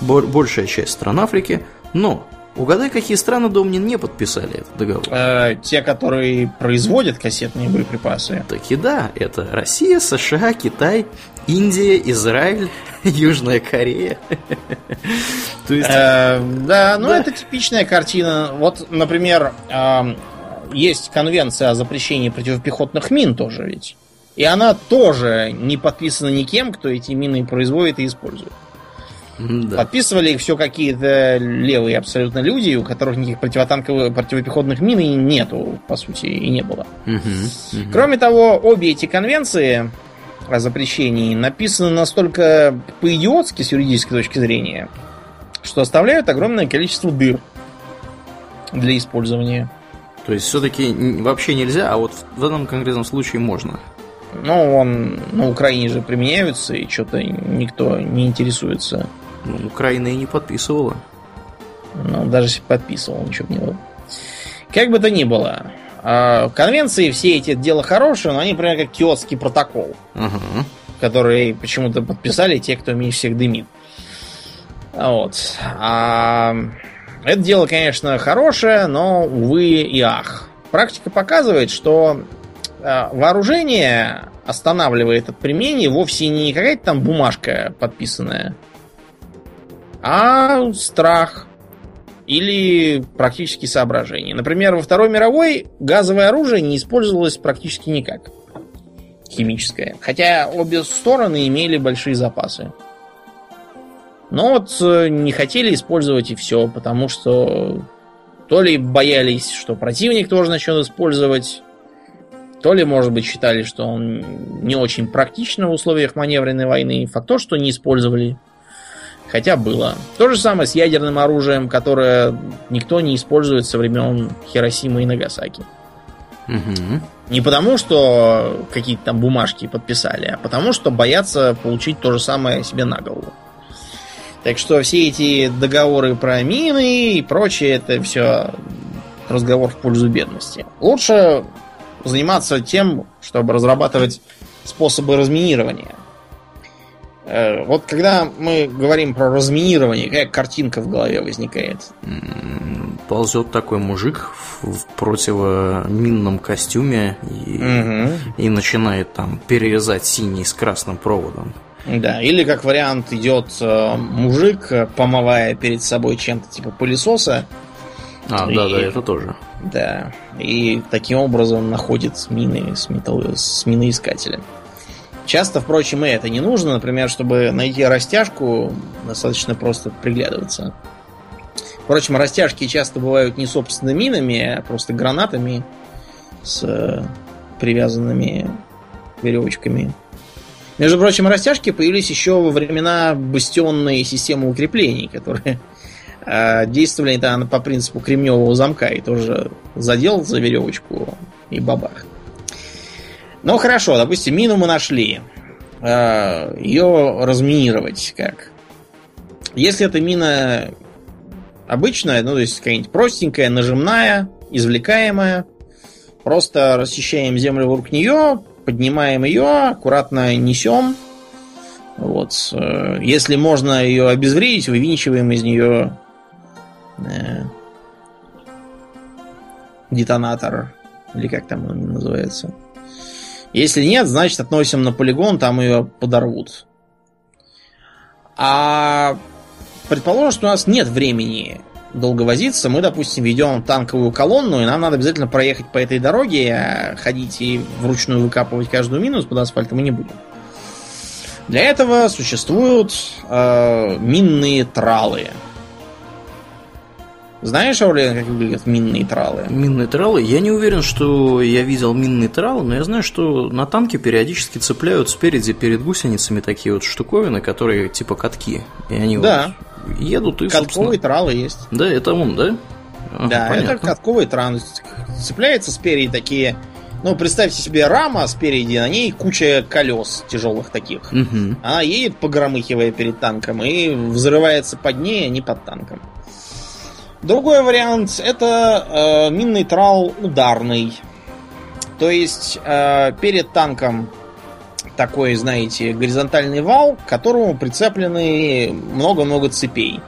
бо- большая часть стран Африки. Но угадай, какие страны, Домнин, не подписали этот договор. Э, те, которые производят кассетные боеприпасы. Таки да, это Россия, США, Китай, Индия, Израиль, Южная Корея. То есть, Э, да, ну Да. это типичная картина. Вот, например, эм, есть конвенция о запрещении противопехотных мин тоже ведь. И она тоже не подписана никем, кто эти мины производит и использует. Да. Подписывали их все какие-то левые абсолютно люди, у которых никаких противотанковых, противопехотных мин и нету, по сути, и не было. Мгм, мгм. Кроме того, обе эти конвенции о запрещении написаны настолько по-идиотски с юридической точки зрения, что оставляют огромное количество дыр для использования. То есть все-таки вообще нельзя, а вот в этом конкретном случае можно. Ну, он на Украине же применяются, и что-то никто не интересуется. Ну, Украина и не подписывала. Ну, даже если подписывал, ничего бы не было. Как бы то ни было, а, конвенции все эти дело хорошее, но они примерно как киотский протокол. Ага. которые почему-то подписали те, кто меньше всех дымит. А Вот. А, это дело, конечно, хорошее, но, увы и ах. Практика показывает, что а, вооружение останавливает от применения вовсе не какая-то там бумажка подписанная, а страх или практические соображения. Например, во Второй мировой газовое оружие не использовалось практически никак химическое. Хотя обе стороны имели большие запасы. Но вот э, не хотели использовать и все, потому что то ли боялись, что противник тоже начнет использовать, то ли, может быть, считали, что он не очень практично в условиях маневренной войны. Факт то, что не использовали. Хотя было. То же самое с ядерным оружием, которое никто не использует со времен Хиросимы и Нагасаки. Мгм. Не потому, что какие-то там бумажки подписали, а потому, что боятся получить то же самое себе на голову. Так что все эти договоры про мины и прочее, это все разговор в пользу бедности. Лучше заниматься тем, чтобы разрабатывать способы разминирования. Э, Вот когда мы говорим про разминирование, какая картинка в голове возникает? Ползет такой мужик в противоминном костюме и, Мгм. и начинает там перерезать синий с красным проводом. Да, или как вариант идет э, мужик, э, помывая перед собой чем-то типа пылесоса, А, И- да, да, это тоже. да, и таким образом находит мины с, металл... с миноискателем. Часто, впрочем, и это не нужно. Например, чтобы найти растяжку, достаточно просто приглядываться. Впрочем, растяжки часто бывают не собственно минами, а просто гранатами с э, привязанными веревочками. Между прочим, растяжки появились еще во времена бастионной системы укреплений, которые э, действовали да, по принципу кремневого замка и тоже задел за веревочку и бабах. Ну хорошо, допустим, мину мы нашли. Э, ее разминировать как? Если эта мина обычная, ну то есть какая-нибудь простенькая, нажимная, извлекаемая, просто расчищаем землю вокруг нее, поднимаем ее, аккуратно несем. Вот. Э, если можно ее обезвредить, вывинчиваем из нее э, детонатор. Или как там он называется. Если нет, значит относим на полигон, там ее подорвут. А предположим, что у нас нет времени долго возиться. Мы, допустим, ведем танковую колонну, и нам надо обязательно проехать по этой дороге, а ходить и вручную выкапывать каждую минус под асфальтом мы не будем. Для этого существуют э, минные тралы. Знаешь, Аурлиен, как выглядят минные тралы? Минные тралы? Я не уверен, что я видел минные тралы, но я знаю, что на танке периодически цепляют спереди перед гусеницами такие вот штуковины, которые типа катки. И они да. вот едут и, Катковые собственно... тралы есть. Да, это он, да? Ага, да, понятно. это катковый тран. Цепляется спереди такие ну, представьте себе рама спереди, на ней куча колес тяжелых таких. Угу. Она едет, погромыхивая перед танком, и взрывается под ней, а не под танком. Другой вариант это э, минный трал ударный. То есть э, перед танком такой, знаете, горизонтальный вал, к которому прицеплены много-много цепей.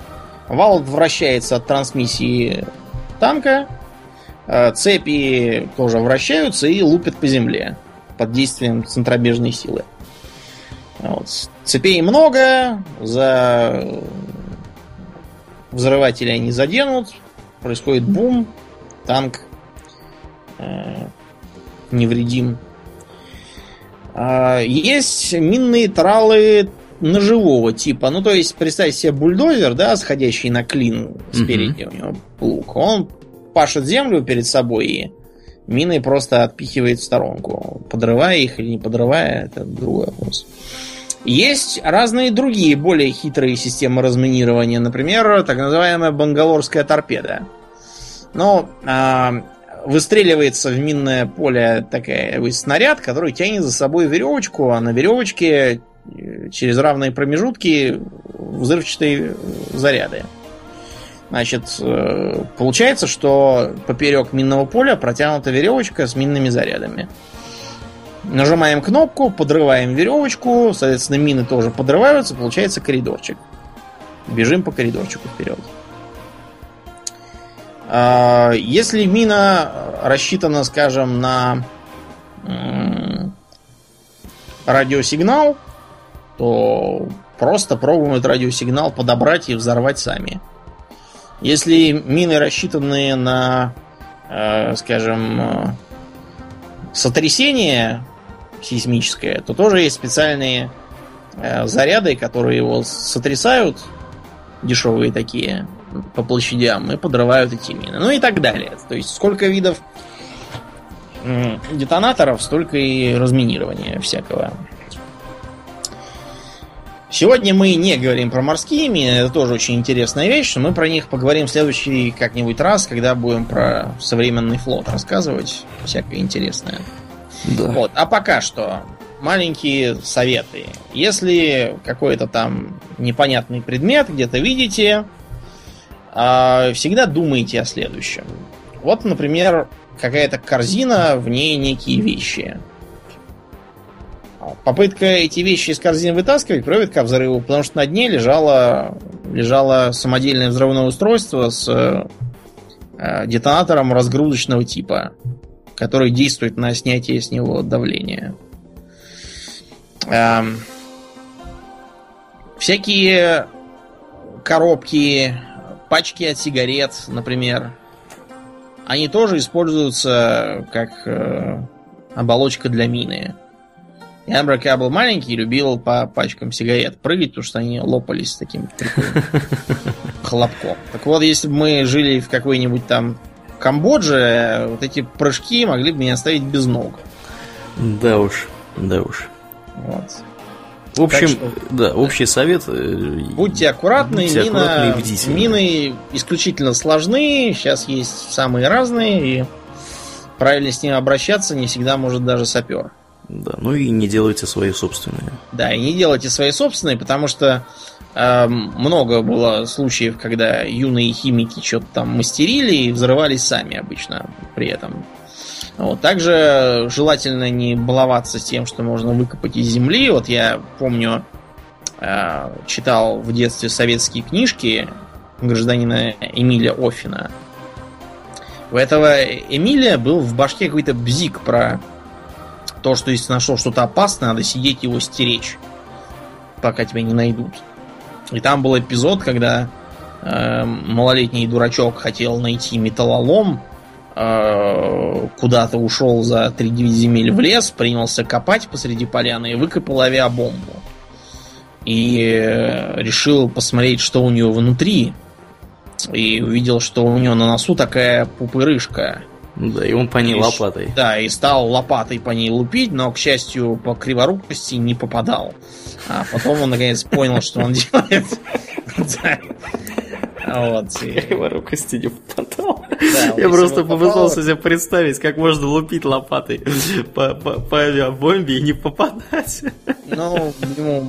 Вал вращается от трансмиссии танка, э, цепи тоже вращаются и лупят по земле под действием центробежной силы. Вот. Цепей много, за взрыватели они заденут, происходит бум, танк э, невредим. А, есть минные тралы ножевого типа. Ну, то есть, представьте себе бульдозер, да, сходящий на клин спереди угу. у него лук. Он пашет землю перед собой и мины просто отпихивает в сторонку. Подрывая их или не подрывая, это другой вопрос. Есть разные другие, более хитрые системы разминирования. Например, так называемая бангалорская торпеда. Ну, а, выстреливается в минное поле такая снаряд, который тянет за собой веревочку, а на веревочке э, через равные промежутки взрывчатые заряды. Значит, э, получается, что поперек минного поля протянута веревочка с минными зарядами. Нажимаем кнопку, подрываем веревочку, соответственно, мины тоже подрываются, получается коридорчик. Бежим по коридорчику вперед. А, если мина рассчитана, скажем, на радиосигнал, то просто пробуем этот радиосигнал подобрать и взорвать сами. Если мины рассчитаны на, э, скажем, э, сотрясение сейсмическое, то тоже есть специальные э, заряды, которые его сотрясают, дешевые такие, по площадям, и подрывают эти мины. Ну и так далее. То есть сколько видов детонаторов, столько и разминирования всякого. Сегодня мы не говорим про морские мины, это тоже очень интересная вещь, но мы про них поговорим в следующий как-нибудь раз, когда будем про современный флот рассказывать, всякое интересное. Да. Вот. А пока что маленькие советы. Если какой-то там непонятный предмет где-то видите, а, всегда думайте о следующем. Вот, например, какая-то корзина, в ней некие вещи. Попытка эти вещи из корзины вытаскивать приводит к взрыву, потому что на дне лежало, лежало самодельное взрывное устройство с э, детонатором разгрузочного типа который действует на снятие с него давления. Эм, всякие коробки, пачки от сигарет, например, они тоже используются как э, оболочка для мины. Я, например, когда был маленький, любил по пачкам сигарет прыгать, потому что они лопались таким хлопком. Так вот, если бы мы жили в какой-нибудь там Камбодже вот эти прыжки могли бы меня оставить без ног. Да уж, да уж. Вот. В общем, что, да, общий совет. э, Будьте аккуратны, будьте мина, аккуратны и бдительны. мины исключительно сложны, сейчас есть самые разные, и правильно с ними обращаться не всегда может даже сапер. Да, ну и не делайте свои собственные. Да, и не делайте свои собственные, потому что э, много было случаев, когда юные химики что-то там мастерили и взрывались сами обычно при этом. Вот. Также желательно не баловаться тем, что можно выкопать из земли. Вот я помню, э, читал в детстве советские книжки гражданина Эмиля Офина. У этого Эмилия был в башке какой-то бзик про то, что если нашел что-то опасное, надо сидеть его стеречь, пока тебя не найдут. И там был эпизод, когда э, малолетний дурачок хотел найти металлолом, э, куда-то ушел за 3-9 земель в лес, принялся копать посреди поляны и выкопал авиабомбу. И э, решил посмотреть, что у нее внутри. И увидел, что у нее на носу такая пупырышка. Да, и он по ней И лопатой. Да, и стал лопатой по ней лупить, но, к счастью, по криворукости не попадал. А потом он, наконец, понял, что он делает. Вот. Криворукости не попадал. Да, Я просто попытался себе представить, как можно лупить лопатой по, по, по авиабомбе и не попадать. Ну, ему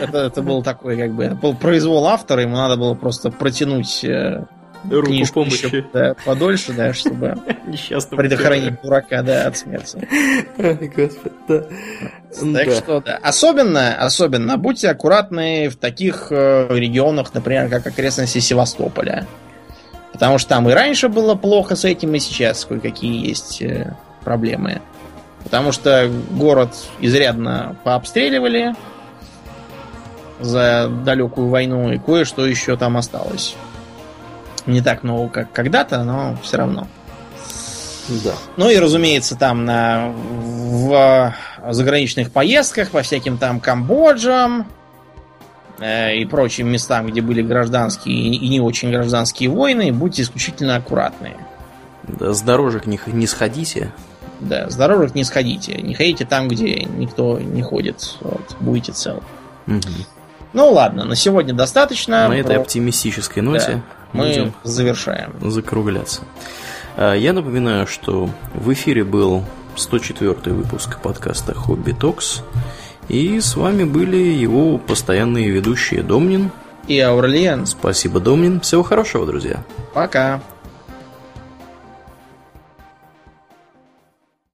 это, это был такой, как бы, был произвол автора, ему надо было просто протянуть э, Руку книжку помощи. еще, да, подольше, да, чтобы предохранить дурака, да, от смерти. Господи, да. Так что, да. Особенно, особенно будьте аккуратны в таких э, регионах, например, как окрестности Севастополя. Потому что там и раньше было плохо с этим, и сейчас кое-какие есть э, проблемы. Потому что город изрядно пообстреливали за далекую войну, и кое-что еще там осталось. Не так много, как когда-то, но все равно. Да. Ну и, разумеется, там на, в заграничных поездках по всяким там Камбоджам э, и прочим местам, где были гражданские и не очень гражданские войны, будьте исключительно аккуратны. Да, с дорожек не, не сходите. Да, с дорожек не сходите. Не ходите там, где никто не ходит. Вот, будете целы. Мгм. Ну ладно, на сегодня достаточно. На этой Про- оптимистической ноте Мы будем завершаем. закругляться. А, Я напоминаю, что в эфире был 104 выпуск подкаста Хобби Токс. И с вами были его постоянные ведущие Домнин. И Аурлиен, Спасибо, Домнин. Всего хорошего, друзья. пока.